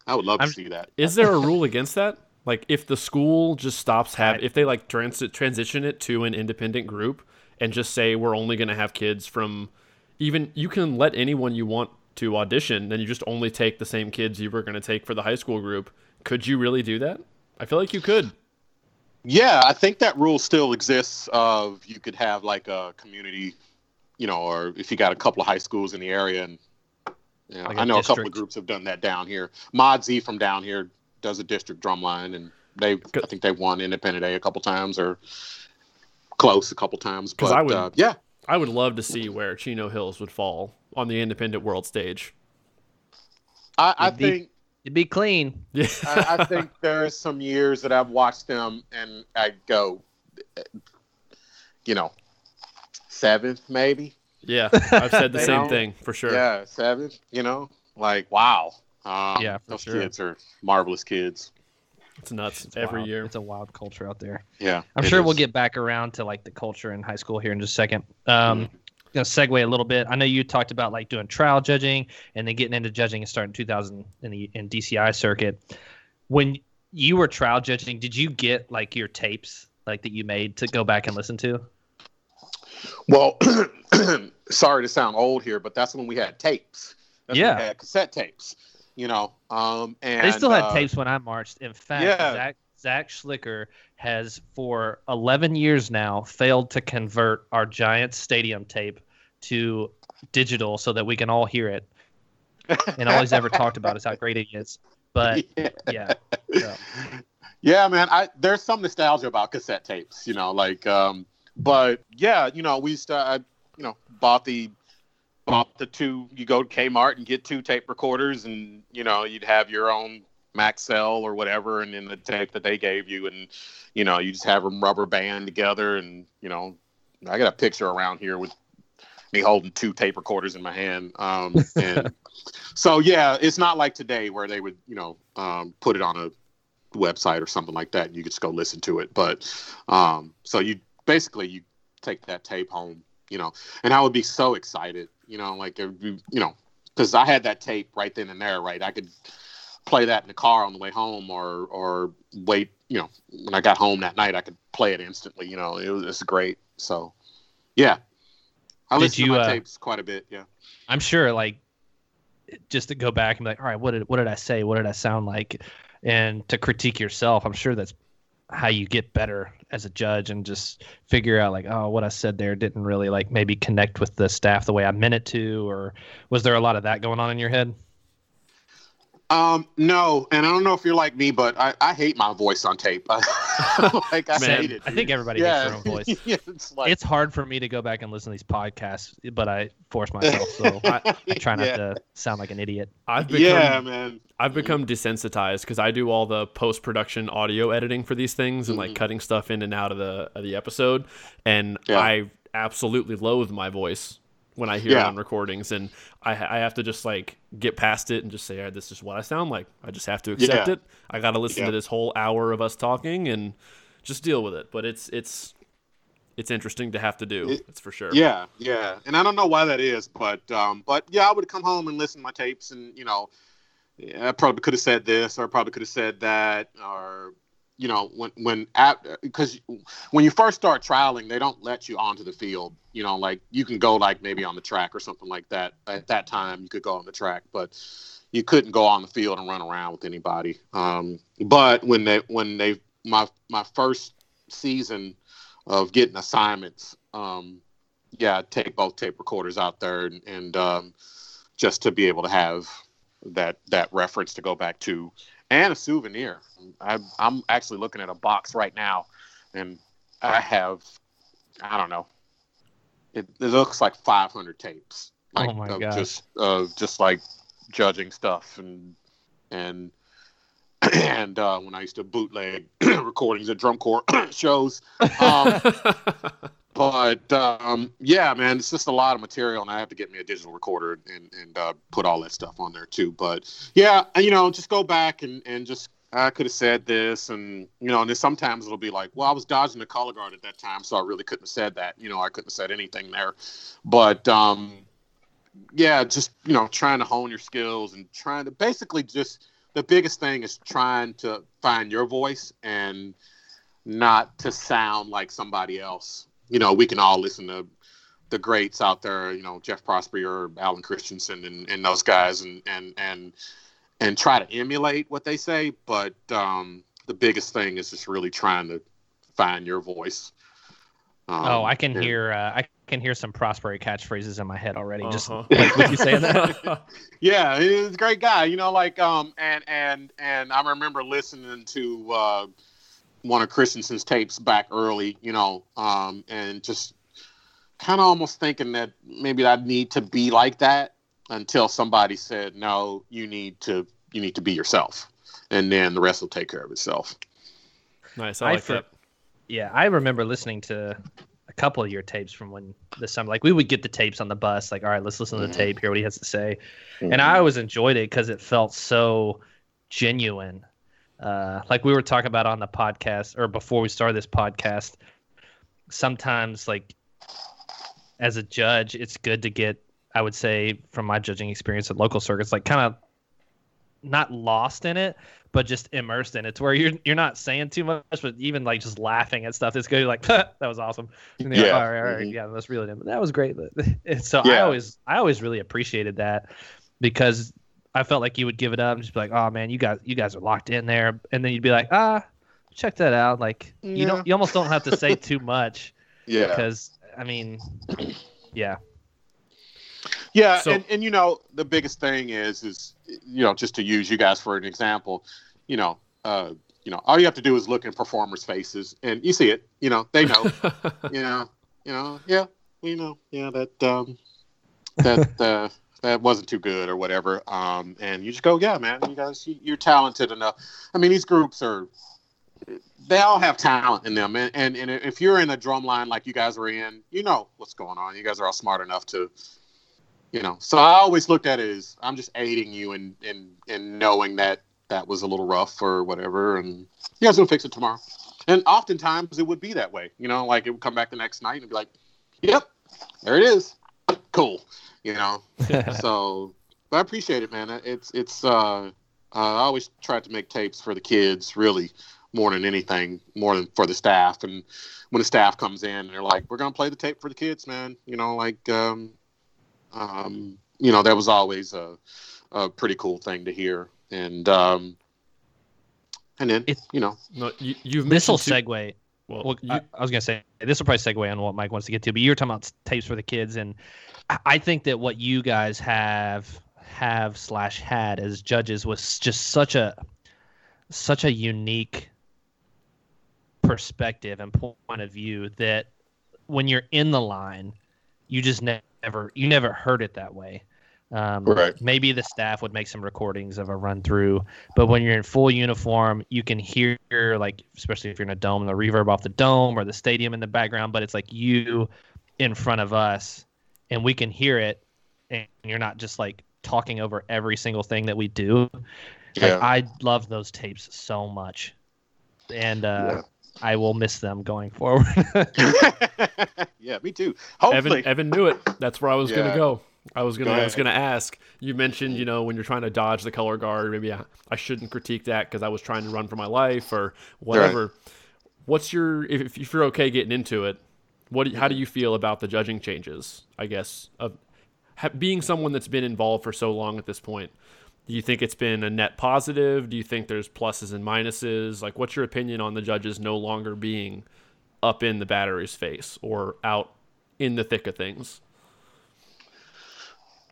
Speaker 3: I would love
Speaker 2: I'm-
Speaker 3: to see that.
Speaker 1: Is there a rule against that? Like, if the school just stops have, if they like trans- transition it to an independent group and just say we're only going to have kids from, even you can let anyone you want to audition, then you just only take the same kids you were going to take for the high school group. Could you really do that? I feel like you could.
Speaker 3: Yeah, I think that rule still exists. Of you could have like a community, you know, or if you got a couple of high schools in the area, and you know,
Speaker 2: Like
Speaker 3: I know a couple of groups have done that down here. Mod Z from down here does a district drumline, and they I think they won Independent A a couple times or close a couple times. But
Speaker 1: I would-
Speaker 3: uh, yeah,
Speaker 1: I would love to see where Chino Hills would fall on the independent world stage.
Speaker 3: I, I
Speaker 2: It'd be-
Speaker 3: think
Speaker 2: It'd be clean.
Speaker 1: Yeah.
Speaker 3: I, I think there's some years that I've watched them and I go, you know, seventh maybe.
Speaker 1: yeah, I've said the *laughs* same
Speaker 3: don't-
Speaker 1: thing for sure.
Speaker 3: Yeah, seventh. You know, like wow. Um,
Speaker 2: Yeah, for
Speaker 3: those
Speaker 2: sure.
Speaker 3: kids are marvelous kids.
Speaker 1: It's nuts
Speaker 2: It's
Speaker 1: every
Speaker 2: wild.
Speaker 1: year.
Speaker 2: It's a wild culture out there.
Speaker 3: Yeah,
Speaker 2: I'm
Speaker 3: it
Speaker 2: sure we'll get back around to like the culture in high school here in just a second. Um,
Speaker 3: Mm-hmm.
Speaker 2: gonna segue a little bit. I know you talked about like doing trial judging and then getting into judging and starting 2000 in the in DCI circuit. When you were trial judging, did you get like your tapes like that you made to go back and listen to?
Speaker 3: Well, *clears throat* sorry to sound old here, but that's when we had tapes. That's when
Speaker 2: Yeah.
Speaker 3: we had cassette tapes. You know, um, and
Speaker 2: They still had
Speaker 3: uh,
Speaker 2: tapes when I marched. In fact,
Speaker 3: yeah.
Speaker 2: Zach Zach Schlicker has for 11 years now failed to convert our Giants stadium tape to digital so that we can all hear it. *laughs* And all he's ever talked about is how great it is. But
Speaker 3: yeah.
Speaker 2: yeah, so,
Speaker 3: Yeah, man. I there's some nostalgia about cassette tapes, you know, like um but yeah, you know, we used to I, you know, bought the bought the two you go to Kmart and get two tape recorders and you know, you'd have your own Maxell or whatever and then the tape that they gave you and you know, you just have them rubber band together and you know, I got a picture around here with me holding two tape recorders in my hand. Um *laughs* and so yeah, it's not like today where they would, you know, um, put it on a website or something like that and you could just go listen to it but um so you basically you take that tape home you know and i would be so excited you know like it would be- you know because i had that tape right then and there right i could play that in the car on the way home or or wait you know when i got home that night i could play it instantly you know it was it's great so yeah i listen
Speaker 2: you,
Speaker 3: to my
Speaker 2: uh,
Speaker 3: tapes quite a bit yeah
Speaker 2: I'm sure like just to go back and be like, all right, what did what did I say? What did I sound like? And to critique yourself, I'm sure that's how you get better as a judge and just figure out like, oh, what I said there didn't really like maybe connect with the staff the way I meant it to, or was there a lot of that going on in your head?
Speaker 3: Um, no, and I don't know if you're like me, but I, I hate my voice on tape. *laughs* *laughs* like I
Speaker 1: Man,
Speaker 3: hate it.
Speaker 2: I think everybody
Speaker 3: yeah,
Speaker 2: hates their own voice. *laughs*
Speaker 3: yeah, it's like
Speaker 2: It's hard for me to go back and listen to these podcasts, but I force myself, so *laughs* I, I try not
Speaker 3: yeah.
Speaker 2: to sound like an idiot.
Speaker 1: I've become
Speaker 3: yeah, man.
Speaker 1: I've become desensitized because I do all the post production audio editing for these things and like
Speaker 3: Mhm.
Speaker 1: cutting stuff in and out of the of the episode. And
Speaker 3: Yeah.
Speaker 1: I absolutely loathe my voice when I hear
Speaker 3: Yeah.
Speaker 1: it on recordings, and I, I have to just like get past it and just say, "All right, "This is what I sound like." I just have to accept
Speaker 3: Yeah.
Speaker 1: it. I got to listen
Speaker 3: Yeah.
Speaker 1: to this whole hour of us talking and just deal with it. But it's it's it's interesting to have to do.
Speaker 3: It-
Speaker 1: it's for sure.
Speaker 3: Yeah, yeah, and I don't know why that is, but um, but yeah, I would come home and listen to my tapes, and you know, I probably could have said this, or I probably could have said that, or you know, when when because when you first start trialing, they don't let you onto the field. You know, like you can go like maybe on the track or something like that. At that time, you could go on the track, but you couldn't go on the field and run around with anybody. Um, but when they when they my my first season of getting assignments, um, yeah, take both tape recorders out there and, and um, just to be able to have that that reference to go back to and a souvenir. I, I'm actually looking at a box right now, and I have I don't know. It, it looks like 500 tapes. Like,
Speaker 2: Oh my
Speaker 3: of
Speaker 2: gosh.
Speaker 3: Just uh, just like judging stuff and and *clears throat* and uh, when I used to bootleg *clears throat* recordings at drum corps *clears throat* shows. Um, *laughs* but um, yeah, man, it's just a lot of material, and I have to get me a digital recorder and and uh, put all that stuff on there too. But yeah, you know, just go back and and just I could have said this, and you know, and then sometimes it'll be like, well, I was dodging the color guard at that time, so I really couldn't have said that. You know, I couldn't have said anything there. But um, yeah, just you know, trying to hone your skills and trying to basically just the biggest thing is trying to find your voice and not to sound like somebody else. You know, we can all listen to the greats out there, you know, Jeff Prosperie or Alan Christensen and, and those guys and, and, and, and try to emulate what they say. But um, the biggest thing is just really trying to find your voice. Um,
Speaker 2: oh, I can
Speaker 3: and-
Speaker 2: hear uh, I can hear some Prosperie catchphrases in my head already. Just
Speaker 1: Uh-huh.
Speaker 2: like with you saying that. *laughs*
Speaker 3: yeah, he's a great guy. You know, like um, and and and I remember listening to uh, one of Christensen's tapes back early. You know, um, and just kind of almost thinking that maybe I need to be like that until somebody said, "No, you need to you need to be yourself," and then the rest will take care of itself.
Speaker 1: nice. I
Speaker 2: I
Speaker 1: like
Speaker 2: for-
Speaker 1: that.
Speaker 2: Yeah, I remember listening to a couple of your tapes from when the summer. Like we would get the tapes on the bus. Like, all right, let's listen to the
Speaker 3: Mhm.
Speaker 2: tape, hear what he has to say. And I always enjoyed it because it felt so genuine. Uh, like we were talking about on the podcast or before we started this podcast. Sometimes, like as a judge, it's good to get. I would say from my judging experience at local circuits, like kind of not lost in it, but just immersed in it. It's where you're you're not saying too much, but even like just laughing at stuff. It's good. You're like *laughs* that was awesome. You're like,
Speaker 3: Yeah.
Speaker 2: all right, all right,
Speaker 3: Mhm.
Speaker 2: yeah, let's reel it in. But that was great. And *laughs* so I always I always really appreciated that because I felt like you would give it up and just be like, oh man, you guys you guys are locked in there, and then you'd be like, ah, check that out. Like you don't you almost don't have to say *laughs* too much
Speaker 3: yeah.
Speaker 2: because I mean, yeah,
Speaker 3: Yeah,
Speaker 1: So-
Speaker 3: and, and you know the biggest thing is is you know just to use you guys for an example, you know, uh, you know all you have to do is look in performers' faces and you see it. You know they know. *laughs* you know, you know, yeah, we know, yeah that um, that uh, *laughs* that wasn't too good or whatever. Um, and you just go, yeah, man, you guys, you, you're talented enough. I mean, these groups are. They all have talent in them, and, and and if you're in a drum line like you guys are in, you know what's going on. You guys are all smart enough to you know so i always looked at it as i'm just aiding you in in in knowing that that was a little rough or whatever and you guys will fix it tomorrow and oftentimes it would be that way you know like it would come back the next night and be like yep there it is cool you know? *laughs* So but i appreciate it man. It's it's uh i always tried to make tapes for the kids really more than anything more than for the staff. And when the staff comes in and they're like we're gonna play the tape for the kids man. You know like um um, you know, that was always a, a pretty cool thing to hear. And um, and then
Speaker 2: It-
Speaker 3: you know,
Speaker 1: no, you, you've
Speaker 2: this will
Speaker 1: mentioned two-
Speaker 2: segue.
Speaker 1: Well,
Speaker 2: Well,
Speaker 1: you-
Speaker 2: I, I was gonna say this will probably segue on what Mike wants to get to, but you were talking about tapes for the kids, and I, I think that what you guys have have slash had as judges was just such a such a unique perspective and point of view that when you're in the line, you just ne- never you never heard it that way. Um,
Speaker 3: Right.
Speaker 2: Maybe the staff would make some recordings of a run through, but when you're in full uniform, you can hear like, especially if you're in a dome, the reverb off the dome or the stadium in the background. But it's like you in front of us and we can hear it and you're not just like talking over every single thing that we do.
Speaker 3: Yeah.
Speaker 2: Like, I love those tapes so much. And uh, I will miss them going forward. *laughs* *laughs*
Speaker 3: yeah, me too. Hopefully,
Speaker 1: Evan Evan knew it. That's where I was
Speaker 3: Yeah.
Speaker 1: gonna go. I was gonna
Speaker 3: Go
Speaker 1: I was gonna ask. You mentioned you know when you're trying to dodge the color guard, maybe I, I shouldn't critique that because I was trying to run for my life or whatever. What's your if, if you're okay getting into it? What do you- how do you feel about the judging changes? I guess of ha, being someone that's been involved for so long at this point. Do you think it's been a net positive? Do you think there's pluses and minuses? Like, what's your opinion on the judges no longer being up in the battery's face or out in the thick of things?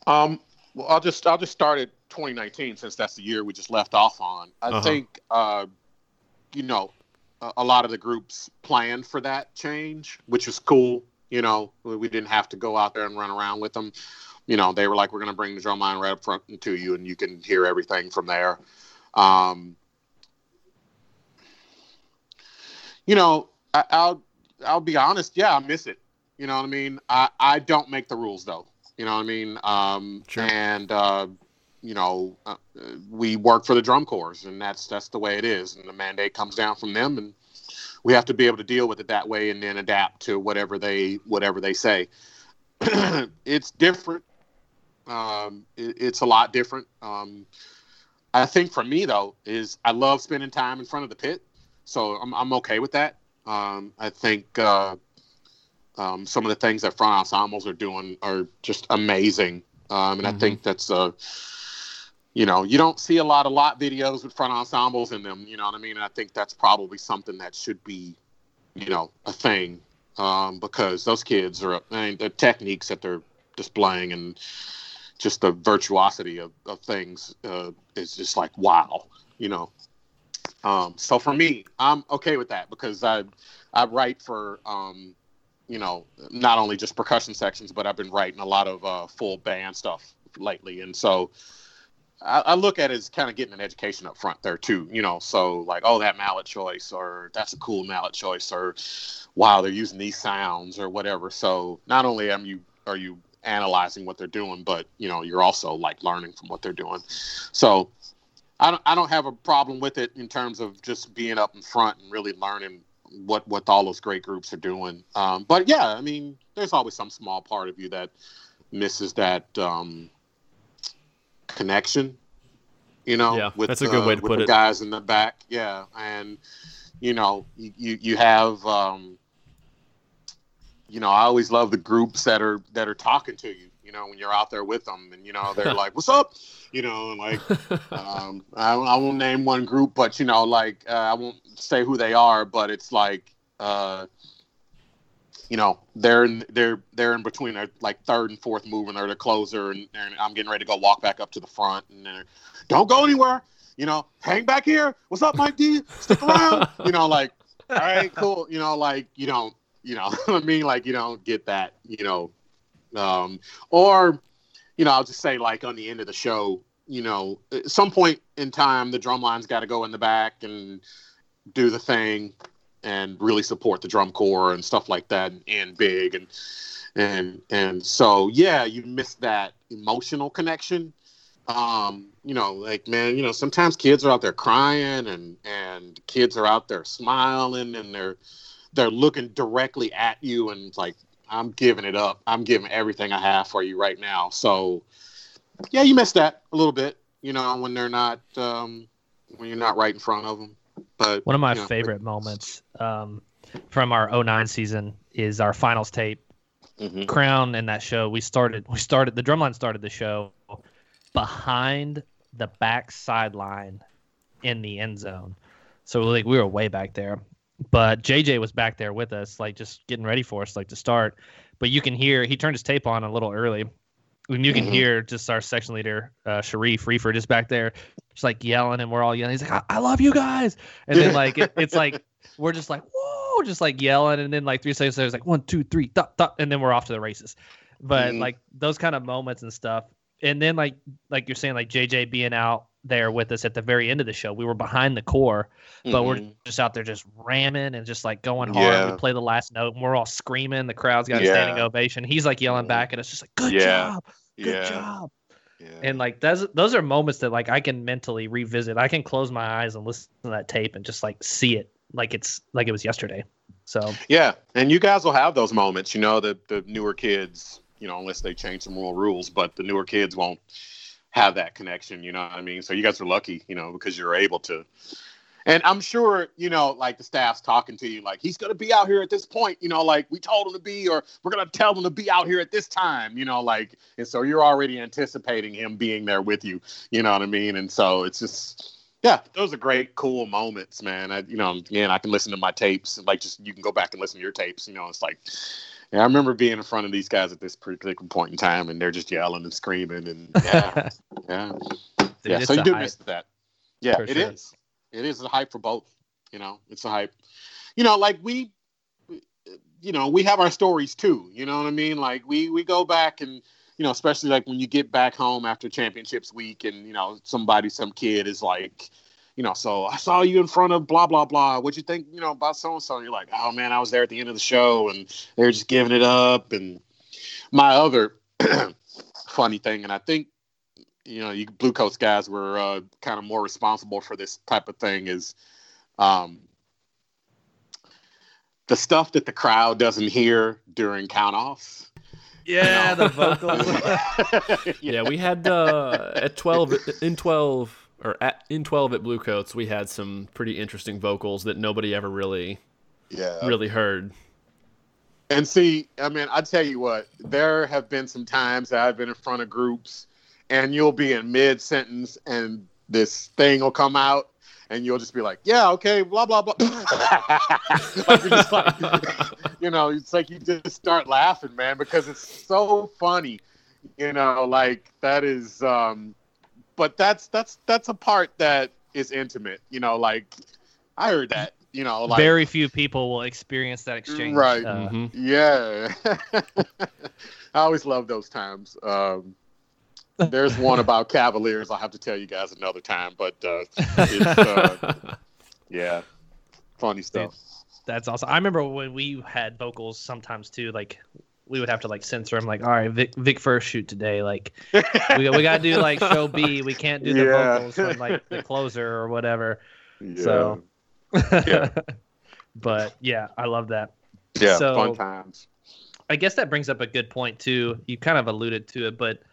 Speaker 3: Um, well, I'll just I'll just start at 2019 since that's the year we just left off on. I
Speaker 1: Uh-huh.
Speaker 3: think uh, you know a, a lot of the groups planned for that change, which was cool. You know, we we didn't have to go out there and run around with them. You know, they were like, "We're going to bring the drum line right up front to you, and you can hear everything from there." Um, you know, I, I'll I'll be honest. Yeah, I miss it. You know what I mean? I I don't make the rules though. You know what I mean? Um,
Speaker 1: Sure.
Speaker 3: And uh, you know, uh, we work for the drum corps, and that's that's the way it is. And the mandate comes down from them, and we have to be able to deal with it that way, and then adapt to whatever they whatever they say. *clears throat* it's different. Um, it, it's a lot different. Um, I think for me though is I love spending time in front of the pit, so I'm I'm okay with that. Um, I think uh, um, some of the things that front ensembles are doing are just amazing, um, and I
Speaker 1: Mhm.
Speaker 3: think that's a, you know, you don't see a lot of lot videos with front ensembles in them. You know what I mean? And I think that's probably something that should be, you know, a thing um, because those kids are I mean, the techniques that they're displaying and just the virtuosity of, of things uh, is just like wow, you know. Um, so for me, I'm okay with that because I I write for um, you know not only just percussion sections, but I've been writing a lot of uh, full band stuff lately, and so I, I look at it as kind of getting an education up front there too. You know, so like oh that mallet choice or that's a cool mallet choice or wow they're using these sounds or whatever. So not only am you are you analyzing what they're doing, but you know you're also like learning from what they're doing. So I don't I don't have a problem with it in terms of just being up in front and really learning what what all those great groups are doing. Um, but yeah, I mean, there's always some small part of you that misses that um, connection. You know,
Speaker 1: Yeah,
Speaker 3: with
Speaker 1: that's a good
Speaker 3: uh,
Speaker 1: way to put
Speaker 3: the
Speaker 1: it.
Speaker 3: guys in the back. Yeah, and you know, you you, you have. Um, you know, I always love the groups that are that are talking to you. You know, when you're out there with them, and you know they're *laughs* like, "What's up?" You know, and like um, I, I won't name one group, but you know, like uh, I won't say who they are, but it's like, uh, you know, they're in, they're they're in between their like third and fourth move, and they're the closer, and, and I'm getting ready to go walk back up to the front, and they're, don't go anywhere, you know, hang back here. What's up, Mike D? Stick around, you know, like, all right, cool, you know, like you don't, you know, *laughs* I mean, like you don't get that, you know, um, or you know, I'll just say like on the end of the show, you know, at some point in time, the drum line's got to go in the back and do the thing and really support the drum corps and stuff like that and, and big and and and so yeah, you miss that emotional connection. Um, you know, like man, you know, sometimes kids are out there crying and and kids are out there smiling and they're they're looking directly at you and like I'm giving it up. I'm giving everything I have for you right now. So, yeah, you miss that a little bit, you know, when they're not, um, when you're not right in front of them. But
Speaker 2: One of my
Speaker 3: you know,
Speaker 2: favorite moments um, from our 09 season is our finals tape.
Speaker 3: mhm.
Speaker 2: Crown in that show. We started. We started. The drumline started the show behind the back sideline in the end zone. So like we were way back there. But JJ was back there with us, like just getting ready for us, like to start. But you can hear he turned his tape on a little early. And you can
Speaker 3: Mhm.
Speaker 2: hear just our section leader, uh, Sharif Reefer, just back there, just like yelling, and we're all yelling. He's like, I, I love you guys. And then like it, it's like *laughs* we're just like, whoa, just like yelling, and then like three seconds later, it's like one, two, three, dot, dot, and then we're off to the races. But
Speaker 3: Mhm.
Speaker 2: like those kind of moments and stuff. And then like like you're saying, like JJ being out there with us at the very end of the show. We were behind the corps, but we're
Speaker 3: Mhm.
Speaker 2: just out there just ramming and just like going hard.
Speaker 3: Yeah.
Speaker 2: We play the last note and we're all screaming. The crowd's got a
Speaker 3: Yeah.
Speaker 2: standing ovation. He's like yelling
Speaker 3: Mhm.
Speaker 2: back at us, just like, "Good
Speaker 3: Yeah.
Speaker 2: job, good job."
Speaker 3: yeah.
Speaker 2: And like those those are moments that like I can mentally revisit. I can close my eyes and listen to that tape and just like see it like it's like it was yesterday. So
Speaker 3: Yeah, and you guys will have those moments. You know, the the newer kids, you know, unless they change some more rules, but the newer kids won't have that connection. You know what I mean? So you guys are lucky, you know, because you're able to. And I'm sure, you know, like the staff's talking to you, like he's gonna be out here at this point, you know, like we told him to be, or we're gonna tell him to be out here at this time, you know, like, and so you're already anticipating him being there with you, you know what I mean? And so it's just, yeah, those are great, cool moments, man. I, you know, again, I can listen to my tapes, like just you can go back and listen to your tapes. You know, it's like, yeah, I remember being in front of these guys at this particular point in time, and they're just yelling and screaming, and *laughs* yeah, yeah, yeah. So you do
Speaker 2: hype.
Speaker 3: miss that. Yeah,
Speaker 2: For
Speaker 3: it is.
Speaker 2: sure.
Speaker 3: It is a hype for both. You know, it's a hype. You know, like we, you know, we have our stories too. You know what I mean? Like we we go back and you know, especially like when you get back home after championships week, and you know, somebody, some kid is like. You know, so I saw you in front of blah blah blah. What'd you think? You know about so and so. You're like, oh man, I was there at the end of the show, and they're just giving it up. And my other *clears throat* funny thing, and I think you know, you Bluecoats guys were uh, kind of more responsible for this type of thing is um, the stuff that the crowd doesn't hear during count offs.
Speaker 2: Yeah, the vocals. *laughs*
Speaker 1: Yeah, we had uh, at twelve in twelve or at in twelve at Bluecoats, we had some pretty interesting vocals that nobody ever really
Speaker 3: yeah.
Speaker 1: really heard.
Speaker 3: And see, I mean, I tell you what, there have been some times that I've been in front of groups and you'll be in mid sentence and this thing will come out and you'll just be like, yeah, okay, blah, blah, blah. *laughs* like you're just like, *laughs* you know, it's like you just start laughing, man, because it's so funny. You know, like that is, um, but that's, that's, that's a part that is intimate, you know, like I heard that, you know, like,
Speaker 2: Very few people will experience that exchange.
Speaker 3: Right.
Speaker 2: Uh,
Speaker 1: Mhm.
Speaker 3: Yeah. *laughs* I always love those times. Um, there's one *laughs* about Cavaliers I'll have to tell you guys another time, but uh, it's, uh, *laughs* yeah, funny stuff.
Speaker 2: That's awesome. I remember when we had vocals sometimes too. Like we would have to like censor them. Like, all right, Vic, Vic first shoot today. Like *laughs* we, we got to do like show B. We can't do the
Speaker 3: Yeah.
Speaker 2: vocals from like the *laughs* closer or whatever.
Speaker 3: Yeah.
Speaker 2: So-
Speaker 3: Yeah. *laughs*
Speaker 2: but yeah, I love that.
Speaker 3: yeah,
Speaker 2: so-
Speaker 3: fun times.
Speaker 2: I guess that brings up a good point too. You kind of alluded to it, but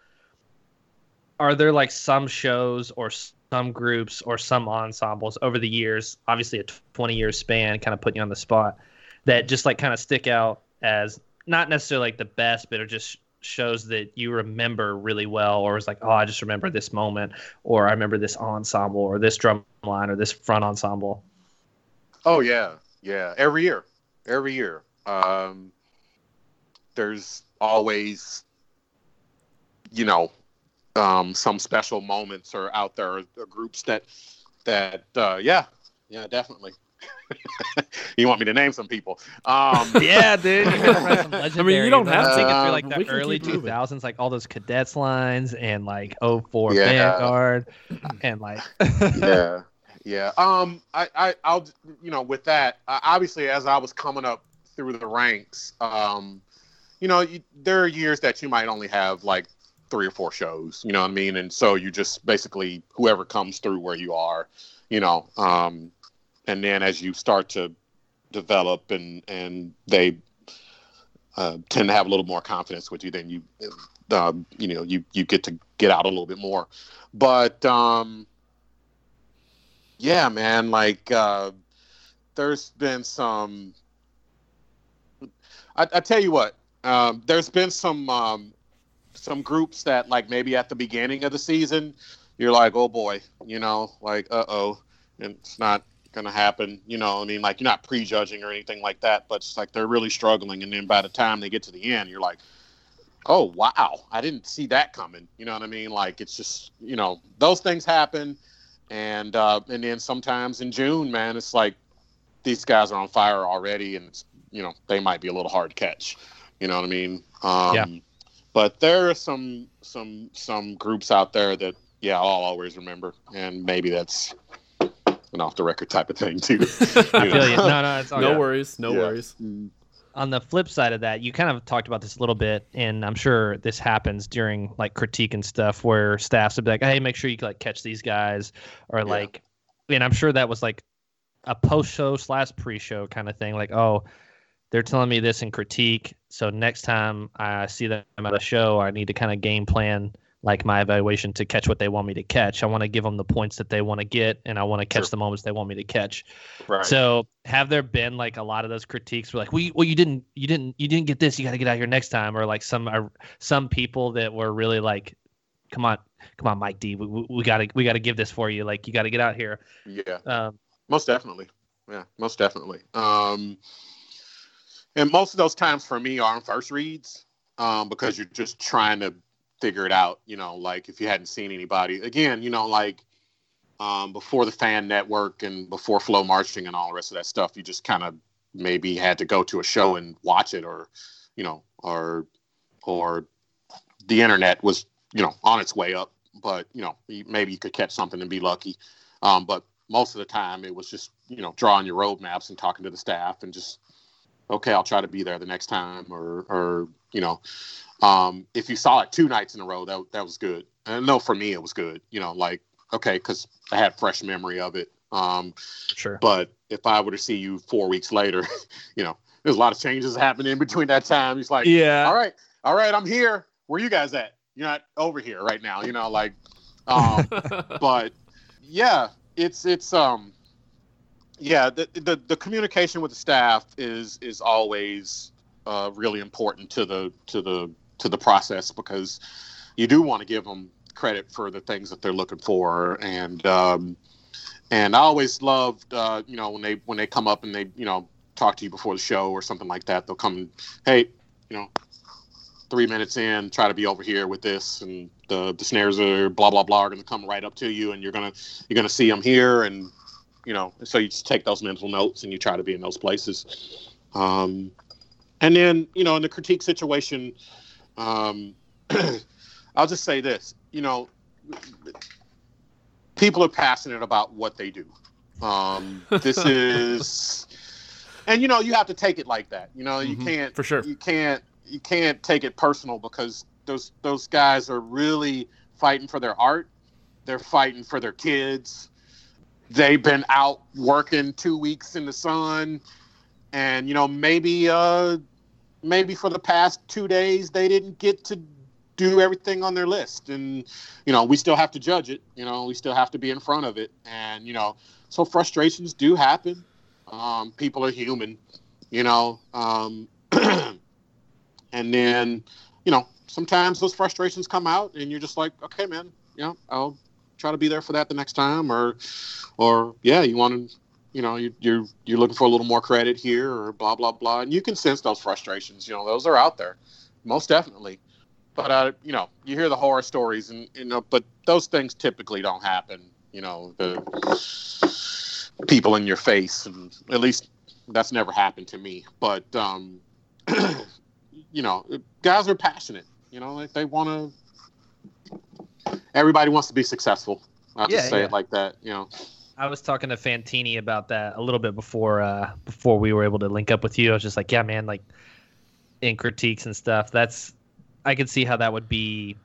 Speaker 2: are there like some shows or some groups or some ensembles over the years, obviously a 20 year span, kind of putting you on the spot, that just like kind of stick out as not necessarily like the best, but it just shows that you remember really well, or it's like, oh, I just remember this moment, or I remember this ensemble, or this drum line, or this front ensemble.
Speaker 3: Oh yeah, yeah. Every year, every year. Um, there's always, you know, um, some special moments are out there, or, groups that, that, uh, yeah, yeah, definitely. *laughs* you want me to name some people? Um, *laughs*
Speaker 2: Yeah, dude. You gotta run *laughs*
Speaker 1: don't have
Speaker 2: I'm
Speaker 3: to.
Speaker 2: thinking through
Speaker 3: Uh,
Speaker 2: like
Speaker 1: we
Speaker 2: the early
Speaker 1: keep moving.
Speaker 2: 2000s, like all those cadets lines and like 04
Speaker 3: Yeah.
Speaker 2: Vanguard and like
Speaker 3: yeah yeah um i i i'll you know with that uh, obviously as i was coming up through the ranks um you know you, there are years that you might only have like three or four shows you know what i mean and so you just basically whoever comes through where you are you know um and then as you start to develop and and they uh, tend to have a little more confidence with you then you um, you know you you get to get out a little bit more. But um yeah man like uh there's been some i, I tell you what um there's been some um some groups that like maybe at the beginning of the season you're like oh boy you know like uh-oh and it's not gonna happen you know i mean like you're not prejudging or anything like that but it's like they're really struggling and then by the time they get to the end you're like oh wow i didn't see that coming you know what i mean like it's just you know those things happen and uh and then sometimes in june man it's like these guys are on fire already and it's you know they might be a little hard to catch you know what i mean um
Speaker 2: Yeah.
Speaker 3: but there are some some some groups out there that yeah, I'll always remember. And maybe that's an off the record type of thing too. *laughs*
Speaker 2: I feel you. No, no, it's all
Speaker 1: No
Speaker 2: good.
Speaker 1: worries. No
Speaker 3: Yeah.
Speaker 1: worries. Mm.
Speaker 2: on the flip side of that, you kind of talked about this a little bit, and I'm sure this happens during like critique and stuff where staffs would be like, "Hey, make sure you like catch these guys," or like, and I'm sure that was like a post show slash pre show kind of thing. Like, oh, they're telling me this in critique, so next time I see them at a show, I need to kind of game plan like my evaluation to catch what they want me to catch. I want to give them the points that they want to get, and I want to catch
Speaker 3: Sure.
Speaker 2: the moments they want me to catch.
Speaker 3: Right.
Speaker 2: So have there been like a lot of those critiques were like, well, you, well, you didn't, you didn't, you didn't get this. You got to get out here next time, or like some uh, some people that were really like, come on, come on, Mike D, we, we, we gotta we gotta give this for you. Like you got to get out here.
Speaker 3: yeah.
Speaker 2: Um,
Speaker 3: Most definitely. Yeah, most definitely. Um, and most of those times for me are on first reads um, because you're just trying to figure it out. You know, like if you hadn't seen anybody, again, you know, like um, before the fan network and before FloMarching and all the rest of that stuff, you just kind of maybe had to go to a show and watch it or, you know, or, or the internet was, you know, on its way up, but, you know, maybe you could catch something and be lucky. Um, but most of the time it was just you know drawing your roadmaps and talking to the staff and just okay i'll try to be there the next time or or you know um, if you saw it two nights in a row that, that was good. And no for me it was good you know like okay because i had fresh memory of it. Um,
Speaker 2: sure.
Speaker 3: but if i were to see you four weeks later *laughs* you know there's a lot of changes happening in between that time. He's like
Speaker 2: Yeah.
Speaker 3: all right all right i'm here. Where you guys at? You're not over here right now you know like um, *laughs* but yeah, it's it's um yeah, the, the the communication with the staff is is always uh, really important to the to the to the process because you do want to give them credit for the things that they're looking for. And um, and I always loved uh, you know when they when they come up and they you know talk to you before the show or something like that they'll come hey you know three minutes in try to be over here with this and the the snares are blah blah blah are going to come right up to you and you're gonna you're gonna see them here. And you know so you just take those mental notes and you try to be in those places. Um, and then you know in the critique situation um, *clears throat* i'll just say this you know people are passionate about what they do. Um, this *laughs* is and you know you have to take it like that you know you
Speaker 1: Mhm,
Speaker 3: can't
Speaker 1: for sure.
Speaker 3: you can't you can't take it personal because those those guys are really fighting for their art. They're fighting for their kids. They've been out working two weeks in the sun. And you know maybe uh maybe for the past two days they didn't get to do everything on their list. And you know we still have to judge it. You know we still have to be in front of it. And you know so frustrations do happen. Um, people are human you know um, *clears throat* and then you know sometimes those frustrations come out and you're just like okay man you know i'll try to be there for that the next time or or yeah you want to you know you, you're you're looking for a little more credit here or blah blah blah. And you can sense those frustrations. You know those are out there most definitely. But uh you know you hear the horror stories and you know but those things typically don't happen you know the people in your face. And at least that's never happened to me. But um *clears throat* you know guys are passionate. You know like they want to everybody wants to be successful. I'll just say
Speaker 2: yeah.
Speaker 3: it like that you know
Speaker 2: I was talking to Fantini about that a little bit before uh, before we were able to link up with you. I was just like, yeah, man, like in critiques and stuff. That's I could see how that would be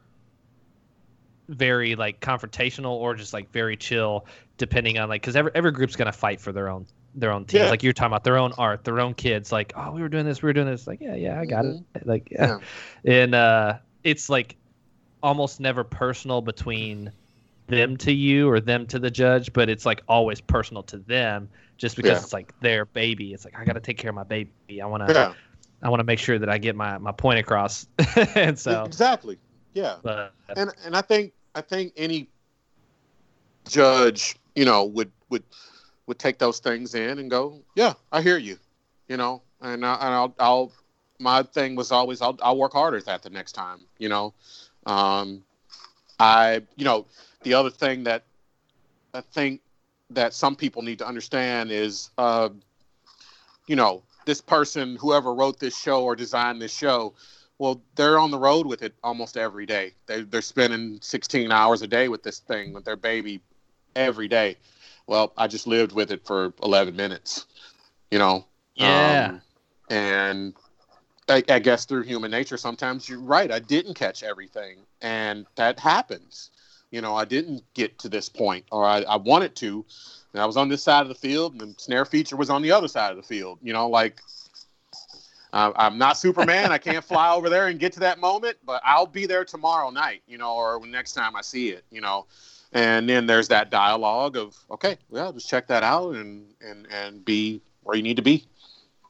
Speaker 2: very like confrontational or just like very chill, depending on like because every every group's gonna fight for their own their own teams.
Speaker 3: Yeah.
Speaker 2: Like you're talking about their own art, their own kids. Like, oh, we were doing this, we were doing this. Like, yeah, yeah, I got it. Like, *laughs* yeah. and uh, it's like almost never personal between them to you or them to the judge, but it's like always personal to them just because
Speaker 3: Yeah.
Speaker 2: it's like their baby. It's like I got to take care of my baby. I want to
Speaker 3: yeah
Speaker 2: I want to make sure that I get my my point across. *laughs* and so,
Speaker 3: exactly yeah
Speaker 2: but
Speaker 3: and and I think I think any judge, you know, would would would take those things in and go, yeah, I hear you, you know, and, I, and I'll I'll my thing was always I'll I'll work harder at that the next time, you know, um, I you know the other thing that I think that some people need to understand is, uh, you know, this person, whoever wrote this show or designed this show, Well, they're on the road with it almost every day. They, they're spending 16 hours a day with this thing with their baby every day. Well, I just lived with it for 11 minutes, you know.
Speaker 2: Yeah.
Speaker 3: Um, and I, I guess through human nature, sometimes you're right. I didn't catch everything, and that happens. You know, I didn't get to this point, or I, I wanted to, and I was on this side of the field, and the snare feature was on the other side of the field. You know, like uh, I'm not Superman. I can't fly over there and get to that moment, but I'll be there tomorrow night. You know, or next time I see it. You know, and then there's that dialogue of okay, well, just check that out and and and be where you need to be.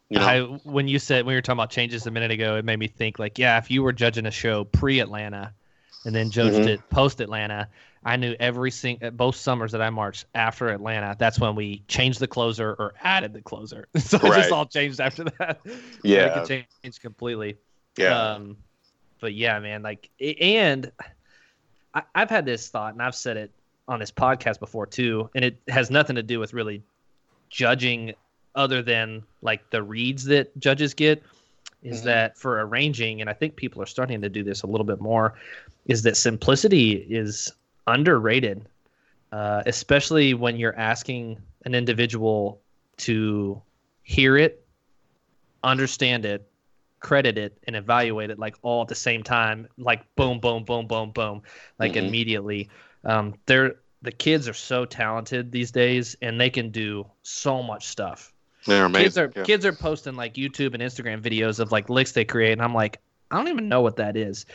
Speaker 3: You know,
Speaker 2: I, when you said when you were talking about changes a minute ago, it made me think like, yeah, if you were judging a show pre Atlanta and then judged
Speaker 3: Mhm.
Speaker 2: it post Atlanta, I knew every single both summers that I marched after Atlanta, that's when we changed the closer or added the closer. *laughs* so it just all changed after *laughs* that.
Speaker 3: Yeah.
Speaker 2: it could change completely.
Speaker 3: yeah,
Speaker 2: Um, but yeah, man, like, and I, I've had this thought, and I've said it on this podcast before too, and it has nothing to do with really judging other than like the reads that judges get. Is
Speaker 3: Mhm.
Speaker 2: that for arranging, and I think people are starting to do this a little bit more, is that simplicity is underrated, uh, especially when you're asking an individual to hear it, understand it, credit it and evaluate it like all at the same time like boom boom boom boom boom like
Speaker 3: Mhm.
Speaker 2: immediately um they're the kids are so talented these days and they can do so much stuff
Speaker 3: they're amazing.
Speaker 2: kids are
Speaker 3: yeah.
Speaker 2: kids are posting like youtube and instagram videos of like licks they create and i'm like i don't even know what that is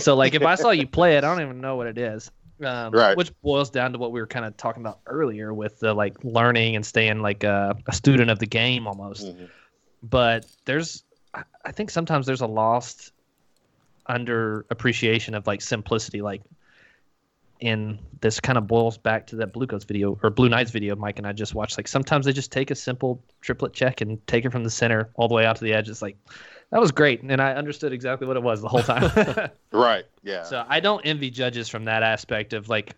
Speaker 2: so like if i saw you play it i don't even know what it is um,
Speaker 3: Right.
Speaker 2: which boils down to what we were kind of talking about earlier with the like learning and staying like a, a student of the game almost
Speaker 3: Mhm.
Speaker 2: but there's I think sometimes there's a lost under appreciation of like simplicity like and this kind of boils back to that blue coats video or blue knights video mike and i just watched like sometimes they just take a simple triplet check and take it from the center all the way out to the edge it's like that was great and i understood exactly what it was the whole time *laughs* *laughs*
Speaker 3: Right. Yeah.
Speaker 2: so i don't envy judges from that aspect of like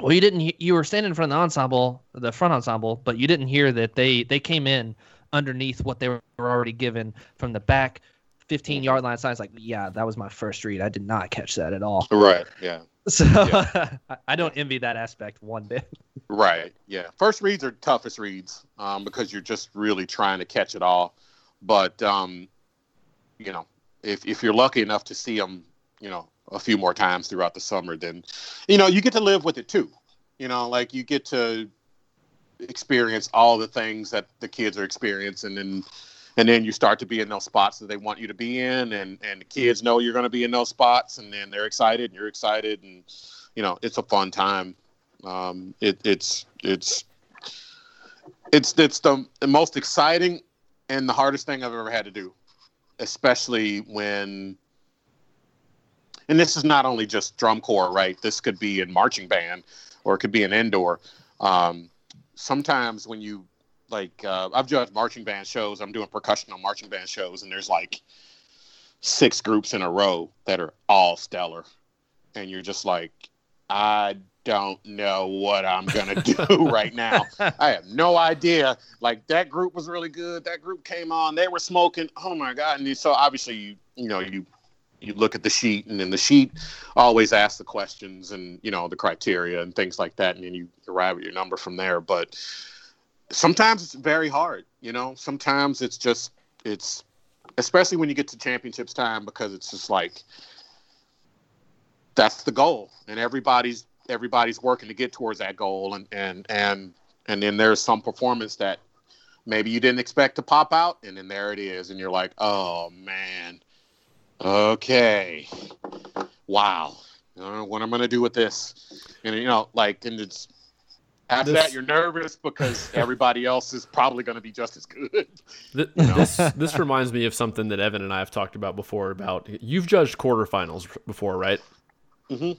Speaker 2: well you didn't you were standing in front of the ensemble the front ensemble but you didn't hear that they they came in underneath what they were already given from the back 15 yard line signs like yeah that was my first read i did not catch that at all
Speaker 3: right. Yeah.
Speaker 2: So *laughs* I- i don't envy that aspect one bit
Speaker 3: Right. Yeah. First reads are toughest reads um, because you're just really trying to catch it all. But um, you know, if if you're lucky enough to see them, you know, a few more times throughout the summer, then you know you get to live with it too. You know, like you get to experience all the things that the kids are experiencing, and and then you start to be in those spots that they want you to be in, and and the kids know you're going to be in those spots, and then they're excited, and you're excited, and you know, it's a fun time. Um, it, it's it's it's it's the, the most exciting and the hardest thing I've ever had to do, especially when. And this is not only just drum corps, right? This could be in marching band, or it could be an indoor. Um, sometimes when you like, uh, I've judged marching band shows. I'm doing percussion on marching band shows, and there's like six groups in a row that are all stellar, and you're just like, I don't know what I'm gonna do *laughs* right now. I have no idea. Like that group was really good. That group came on. They were smoking. Oh my god! And so obviously you you know you you look at the sheet, and then the sheet always asks the questions and you know the criteria and things like that, and then you arrive at your number from there. But sometimes it's very hard. You know, sometimes it's just it's especially when you get to championships time because it's just like that's the goal. And everybody's everybody's working to get towards that goal. And and and and then there's some performance that maybe you didn't expect to pop out. And then there it is. And you're like oh man. Okay. Wow. What I'm gonna do with this? And you know like and it's after
Speaker 1: This-
Speaker 3: that you're nervous because *laughs* everybody else is probably going to be just as good
Speaker 1: Th- *laughs* this this reminds me of something that Evan and I have talked about before. About you've judged quarterfinals before, right?
Speaker 3: hmm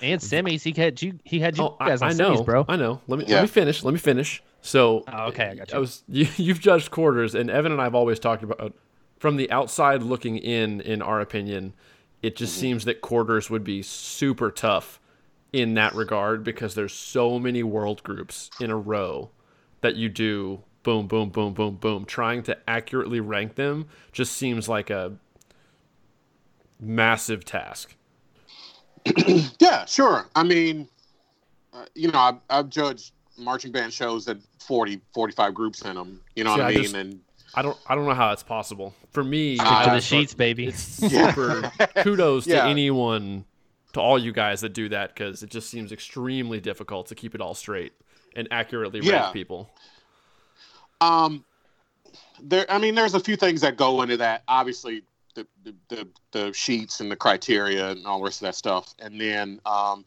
Speaker 2: and semis he had you he had you
Speaker 1: Oh, I,
Speaker 2: guys on
Speaker 1: I know,
Speaker 2: semis bro
Speaker 1: I know. Let me
Speaker 3: Yeah.
Speaker 1: let me finish. Let me finish. So,
Speaker 2: Oh, okay, I got you.
Speaker 1: was *laughs* you, you've judged quarters, and Evan and I have always talked about from the outside looking in. In our opinion, it just
Speaker 2: Mm-hmm.
Speaker 1: seems that quarters would be super tough in that regard because there's so many world groups in a row that you do boom, boom, boom, boom, boom. Trying to accurately rank them just seems like a massive task. *clears throat*
Speaker 3: yeah, sure. I mean, uh, you know, I've, I've judged marching band shows that 40, 45 groups in them. You know
Speaker 1: See,
Speaker 3: what I
Speaker 1: I
Speaker 3: mean?
Speaker 1: just-
Speaker 3: and
Speaker 1: I don't I don't know how it's possible. For me,
Speaker 3: Uh,
Speaker 2: to the sheets, baby.
Speaker 1: It's super *laughs* kudos to anyone to all you guys that do that because it just seems extremely difficult to keep it all straight and accurately rank
Speaker 3: Yeah.
Speaker 1: people.
Speaker 3: Um, there. I mean, there's a few things that go into that. Obviously, the the, the, the sheets and the criteria and all the rest of that stuff, and then um,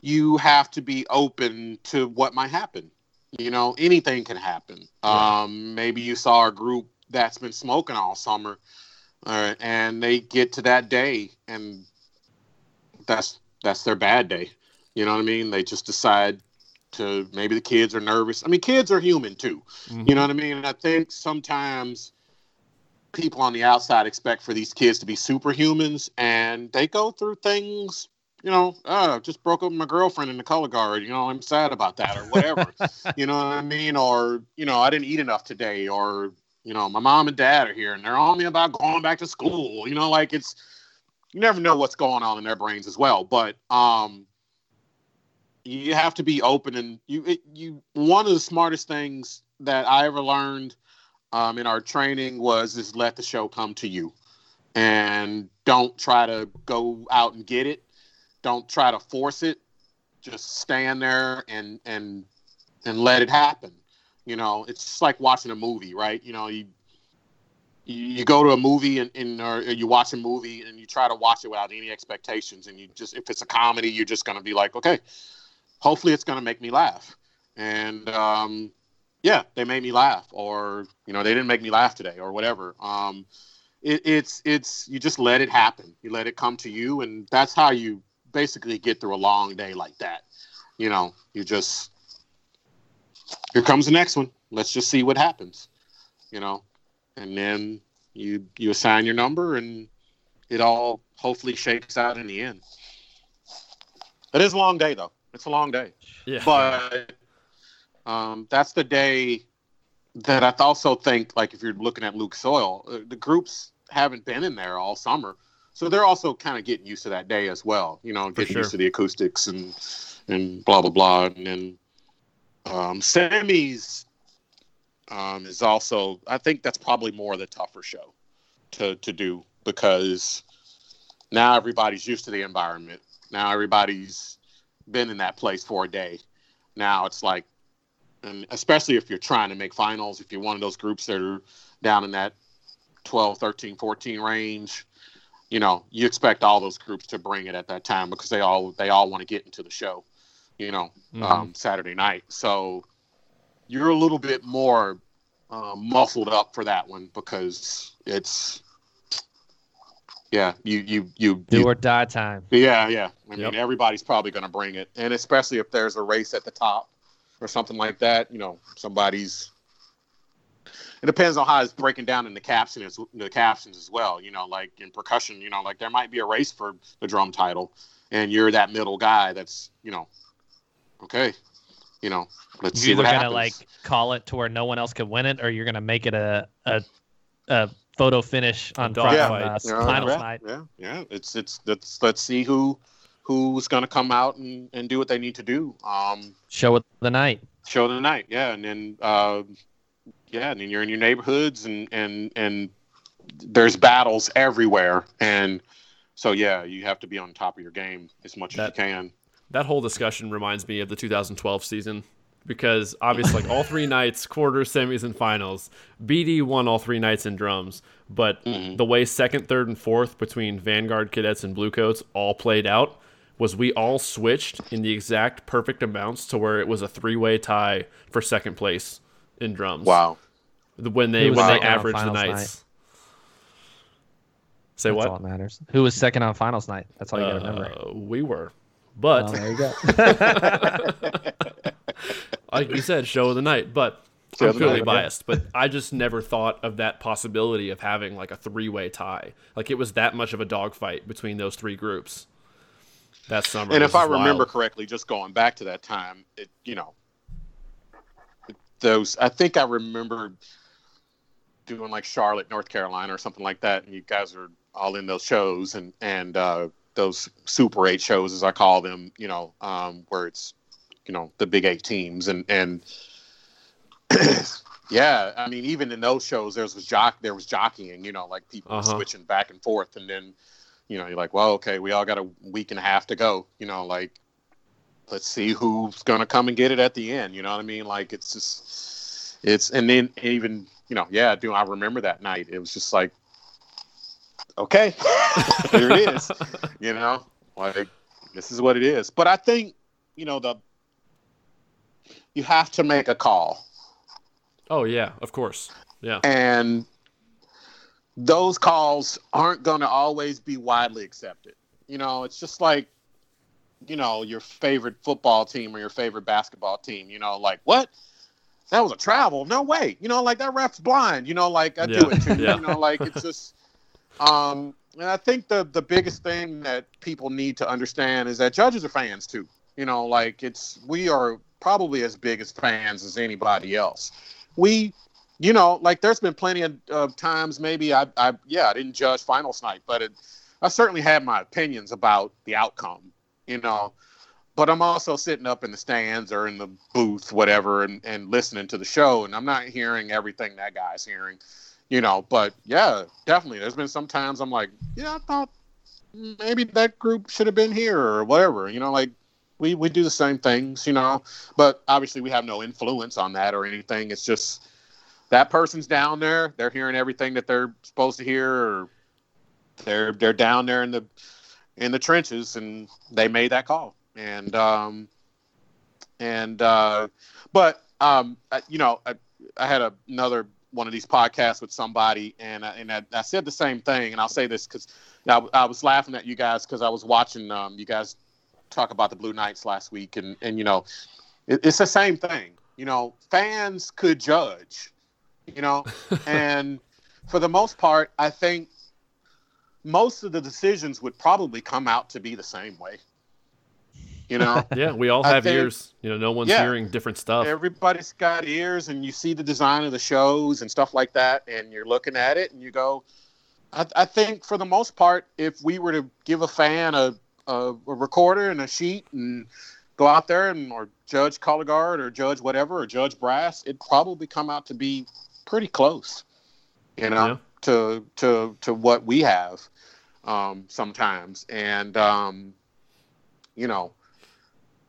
Speaker 3: you have to be open to what might happen. You know, anything can happen.
Speaker 1: Yeah.
Speaker 3: Um, maybe you saw a group that's been smoking all summer, uh, and they get to that day, and that's that's their bad day. You know what I mean? They just decide to maybe the kids are nervous. I mean, kids are human too.
Speaker 1: Mhm.
Speaker 3: You know what I mean? And I think sometimes people on the outside expect for these kids to be superhumans, and they go through things. You know, oh, just broke up with my girlfriend in the color guard. You know, I'm sad about that, or whatever. *laughs* you know what I mean? Or you know, I didn't eat enough today, or you know, my mom and dad are here and they're on me about going back to school. You know, like it's you never know what's going on in their brains as well. But um, you have to be open and you it, you one of the smartest things that I ever learned um, in our training was is let the show come to you and don't try to go out and get it. Don't try to force it. Just stand there and and and let it happen. You know it's just like watching a movie right? You know you you, go to a movie and, and or you watch a movie and you try to watch it without any expectations and you just if it's a comedy you're just going to be like okay hopefully it's going to make me laugh. And um, yeah they made me laugh or you know they didn't make me laugh today or whatever. Um, it, it's it's you just let it happen. You let it come to you and that's how you basically get through a long day like that. You know you just here comes the next one. Let's just see what happens you know and then you you assign your number and it all hopefully shakes out in the end it is a long day though it's a long day
Speaker 1: Yeah.
Speaker 3: but um, that's the day that I also think, like, if you're looking at Lucas Oil, uh, the groups haven't been in there all summer, so they're also kind of getting used to that day as well. You know, getting
Speaker 1: sure.
Speaker 3: used to the acoustics and and blah blah blah, and then um, semis um, is also. I think that's probably more the tougher show to to do because now everybody's used to the environment. Now everybody's been in that place for a day. Now it's like, and especially if you're trying to make finals, if you're one of those groups that are down in that 12, 13, 14 range, you know, you expect all those groups to bring it at that time because they all they all want to get into the show, you know,
Speaker 1: Mhm.
Speaker 3: um, Saturday night. So you're a little bit more uh, muffled up for that one because it's yeah, you you you,
Speaker 2: Do
Speaker 3: you
Speaker 2: or die time.
Speaker 3: yeah, yeah. I
Speaker 1: Yep.
Speaker 3: mean, everybody's probably going to bring it, and especially if there's a race at the top or something like that. You know, somebody's. It depends on how it's breaking down in the captions, the captions as well. You know, like in percussion, you know, like there might be a race for the drum title, and you're that middle guy. That's you know, okay, you know, let's see
Speaker 2: You're either
Speaker 3: what
Speaker 2: gonna
Speaker 3: happens.
Speaker 2: like call it to where no one else could win it, or you're gonna make it a a, a photo finish on,
Speaker 1: dog
Speaker 2: Friday,
Speaker 1: fight.
Speaker 2: uh,
Speaker 3: Yeah,
Speaker 2: finals
Speaker 3: yeah,
Speaker 2: night.
Speaker 3: Yeah, yeah. It's it's let's let's see who who's going to come out and, and do what they need to do. Um,
Speaker 2: Show of the night.
Speaker 3: show of the night yeah and then uh, yeah and then you're in your neighborhoods and and and there's battles everywhere and so yeah you have to be on top of your game as much
Speaker 1: That-
Speaker 3: as you can
Speaker 1: that whole discussion reminds me of the 2012 season because obviously like all three nights quarters semis and finals bd won all three nights in drums but
Speaker 3: Mhm.
Speaker 1: the way second third and fourth between vanguard cadets and bluecoats all played out was we all switched in the exact perfect amounts to where it was a three-way tie for second place in drums
Speaker 3: wow
Speaker 1: when they when they
Speaker 2: second on
Speaker 1: averaged the
Speaker 2: finals
Speaker 1: nights say
Speaker 2: That's
Speaker 1: what
Speaker 2: all that matters. Who was second on finals night? That's all you gotta remember.
Speaker 1: Uh, we were but
Speaker 2: Well, there you go. *laughs*
Speaker 1: like you said, show of the night. But
Speaker 3: Show
Speaker 1: I'm
Speaker 3: of
Speaker 1: clearly
Speaker 3: night,
Speaker 1: biased. But I just never thought of that possibility of having like a three-way tie. Like it was that much of a dogfight between those three groups that summer.
Speaker 3: and if i
Speaker 1: was
Speaker 3: remember
Speaker 1: wild.
Speaker 3: correctly just going back to that time it you know those i think i remember doing like charlotte north carolina or something like that and you guys are all in those shows and and uh, those Super Eight shows, as I call them. You know, um, where it's you know the big eight teams and and *clears throat* yeah, I mean even in those shows there was jock there was jockeying. You know, like people
Speaker 1: Uh-huh.
Speaker 3: switching back and forth, and then you know you're like, well, okay, we all got a week and a half to go. You know, like let's see who's gonna come and get it at the end. You know what I mean? Like it's just it's and then even you know yeah, do I remember that night? It was just like okay, *laughs* here it is. You know, like this is what it is. But I think you know the you have to make a call
Speaker 1: Oh yeah, of course. Yeah.
Speaker 3: and those calls aren't going to always be widely accepted. You know, it's just like, you know, your favorite football team or your favorite basketball team. You know, like what? That was a travel? No way. You know, like that ref's blind. You know, like I do it too. *laughs*
Speaker 1: yeah.
Speaker 3: You know, like it's just. Um, and I think the the biggest thing that people need to understand is that judges are fans too. You know, like it's we are probably as big as fans as anybody else. We you know, like there's been plenty of, of times maybe I, I, yeah, I didn't judge finals night, but it, I certainly had my opinions about the outcome, you know. But I'm also sitting up in the stands or in the booth, whatever, and, and listening to the show, and I'm not hearing everything that guy's hearing, you know. But yeah, definitely, there's been some times I'm like, yeah, I thought maybe that group should have been here or whatever, you know, like we we do the same things, you know. But obviously, we have no influence on that or anything. It's just that person's down there. They're hearing everything that they're supposed to hear, or they're they're down there in the in the trenches, and they made that call. And um, and uh, but um, you know, I, I had a, another one of these podcasts with somebody, and I, and I, I said the same thing, and I'll say this because I, I was laughing at you guys because I was watching um, you guys talk about the Blue Knights last week, and and you know, it, it's the same thing. You know, fans could judge, you know, *laughs* and for the most part, I think most of the decisions would probably come out to be the same way. You know, *laughs*
Speaker 1: Yeah, we all have ears. You know, no one's
Speaker 3: Yeah.
Speaker 1: hearing different stuff.
Speaker 3: everybody's got ears, and you see the design of the shows and stuff like that, and you're looking at it, and you go. I, I think for the most part, if we were to give a fan a, a, a recorder and a sheet and go out there and or judge color guard or judge whatever or judge brass, it'd probably come out to be pretty close. You know,
Speaker 1: Yeah.
Speaker 3: to to to what we have um, sometimes, and um, you know,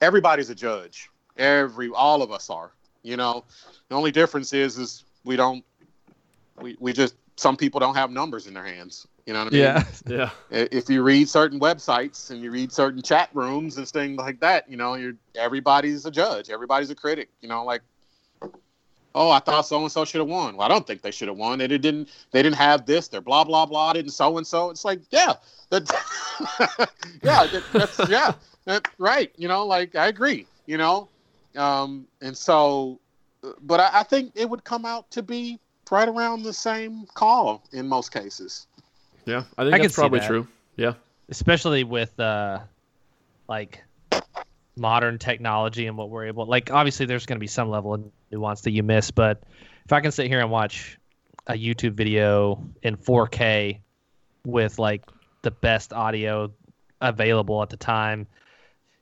Speaker 3: everybody's a judge. Every all of us are. You know, the only difference is is we don't. We, we just some people don't have numbers in their hands. You know what I mean?
Speaker 2: Yeah. *laughs*
Speaker 1: Yeah.
Speaker 3: If you read certain websites and you read certain chat rooms and things like that, you know, you're everybody's a judge. Everybody's a critic. You know, like, oh, I thought so and so should have won. Well, I don't think they should have won. They didn't. They didn't have this. They're blah blah blah. Didn't so and so. It's like, yeah, that, *laughs* yeah, that, that's yeah, that, right. You know, like I agree. You know, um, and so, but I, I think it would come out to be right around the same call in most cases.
Speaker 1: Yeah. I think
Speaker 2: I
Speaker 1: that's probably
Speaker 2: that.
Speaker 1: true. Yeah.
Speaker 2: especially with uh like modern technology and what we're able like obviously there's going to be some level of nuance that you miss but if i can sit here and watch a youtube video in 4k with like the best audio available at the time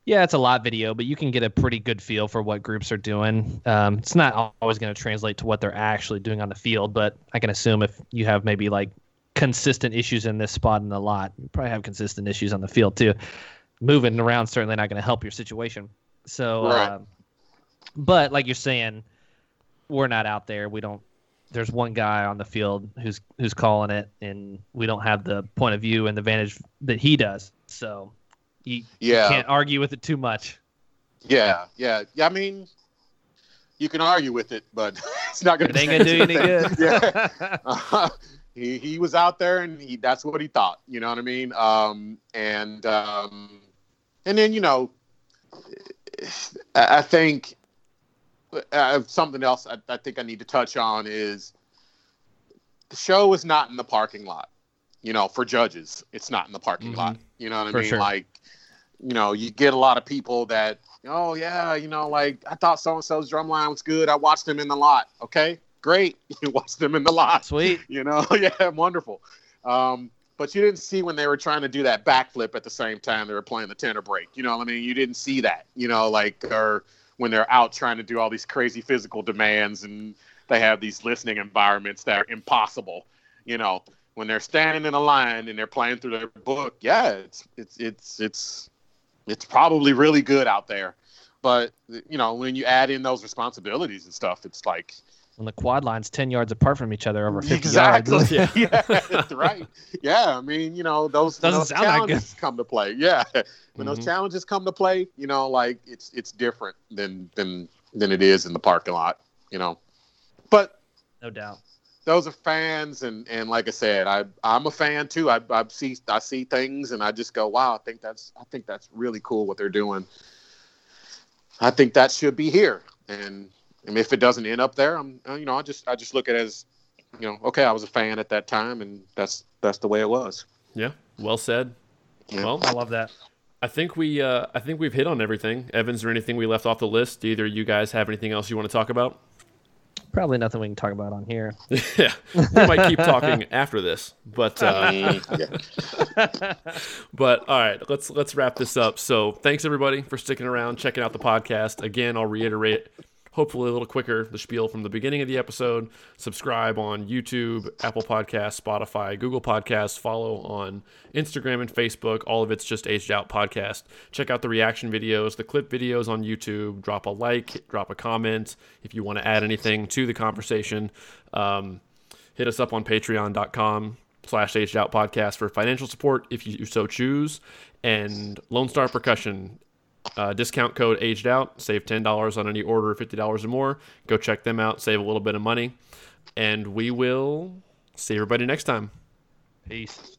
Speaker 2: yeah it's a lot video but you can get a pretty good feel for what groups are doing um, it's not always going to translate to what they're actually doing on the field but i can assume if you have maybe like consistent issues in this spot and a lot. You probably have consistent issues on the field too. Moving around certainly not going to help your situation. So,
Speaker 3: Right.
Speaker 2: um, but like you're saying, we're not out there. We don't. There's one guy on the field who's who's calling it, and we don't have the point of view and the vantage that he does. So, you,
Speaker 3: Yeah.
Speaker 2: you can't argue with it too much.
Speaker 3: Yeah, yeah, yeah. I mean, you can argue with it, but *laughs* it's not going
Speaker 2: gonna do you any good.
Speaker 3: yeah, Uh, *laughs* *laughs* he he was out there, and he that's what he thought. You know what I mean? Um, and um, and then you know, I, I think uh, something else I, I think I need to touch on is the show is not in the parking lot. You know, for judges, it's not in the parking
Speaker 1: Mhm.
Speaker 3: lot. You know what I
Speaker 2: For
Speaker 3: mean?
Speaker 2: sure.
Speaker 3: Like, you know, you get a lot of people that, oh yeah, you know, like I thought so and so's drum line was good. I watched them in the lot. Okay, great. *laughs* You watched them in the lot
Speaker 2: Sweet. *laughs*
Speaker 3: you know *laughs* yeah wonderful um but you didn't see when they were trying to do that backflip at the same time they were playing the tenor break. You know what I mean? You didn't see that. You know, like or when they're out trying to do all these crazy physical demands and they have these listening environments that are impossible. You know, when they're standing in a line and they're playing through their book, yeah, it's it's it's it's it's probably really good out there. But you know, when you add in those responsibilities and stuff, it's like
Speaker 2: when the quad line's 10 yards apart from each other over 50
Speaker 3: exactly.
Speaker 2: yards. *laughs* *laughs*
Speaker 3: Yeah, yeah right. Yeah, I mean, you know, those, those challenges come to play. Yeah, when
Speaker 1: Mhm.
Speaker 3: those challenges come to play, you know, like it's it's different than than than it is in the parking lot. You know, but
Speaker 2: No doubt.
Speaker 3: Those are fans, and and like I said, I I'm a fan too. I I see I see things, and I just go, wow, I think that's I think that's really cool what they're doing. I think that should be here, and, and if it doesn't end up there, I'm uh, you know I just I just look at it as you know okay, I was a fan at that time, and that's that's the way it was.
Speaker 1: Yeah, well said.
Speaker 3: Yeah.
Speaker 1: Well,
Speaker 2: I love that.
Speaker 1: I think we uh, I think we've hit on everything. Evans, or anything we left off the list? Do either you guys have anything else you want to talk about?
Speaker 2: Probably nothing we can talk about on here. *laughs*
Speaker 1: yeah, we might keep talking after this, but uh, *laughs* but all right, let's let's wrap this up. So thanks everybody for sticking around, checking out the podcast. Again, I'll reiterate, hopefully a little quicker, the spiel from the beginning of the episode. Subscribe on YouTube, Apple Podcasts, Spotify, Google Podcasts. Follow on Instagram and Facebook. All of it's just Aged Out Podcast. Check out the reaction videos, the clip videos on YouTube. Drop a like, drop a comment if you want to add anything to the conversation. Um, hit us up on patreon.com slash aged out podcast for financial support if you so choose and lone star percussion uh, discount code aged out. Save $10 on any order of $50 or more. Go check them out. Save a little bit of money. And we will see everybody next time.
Speaker 2: Peace.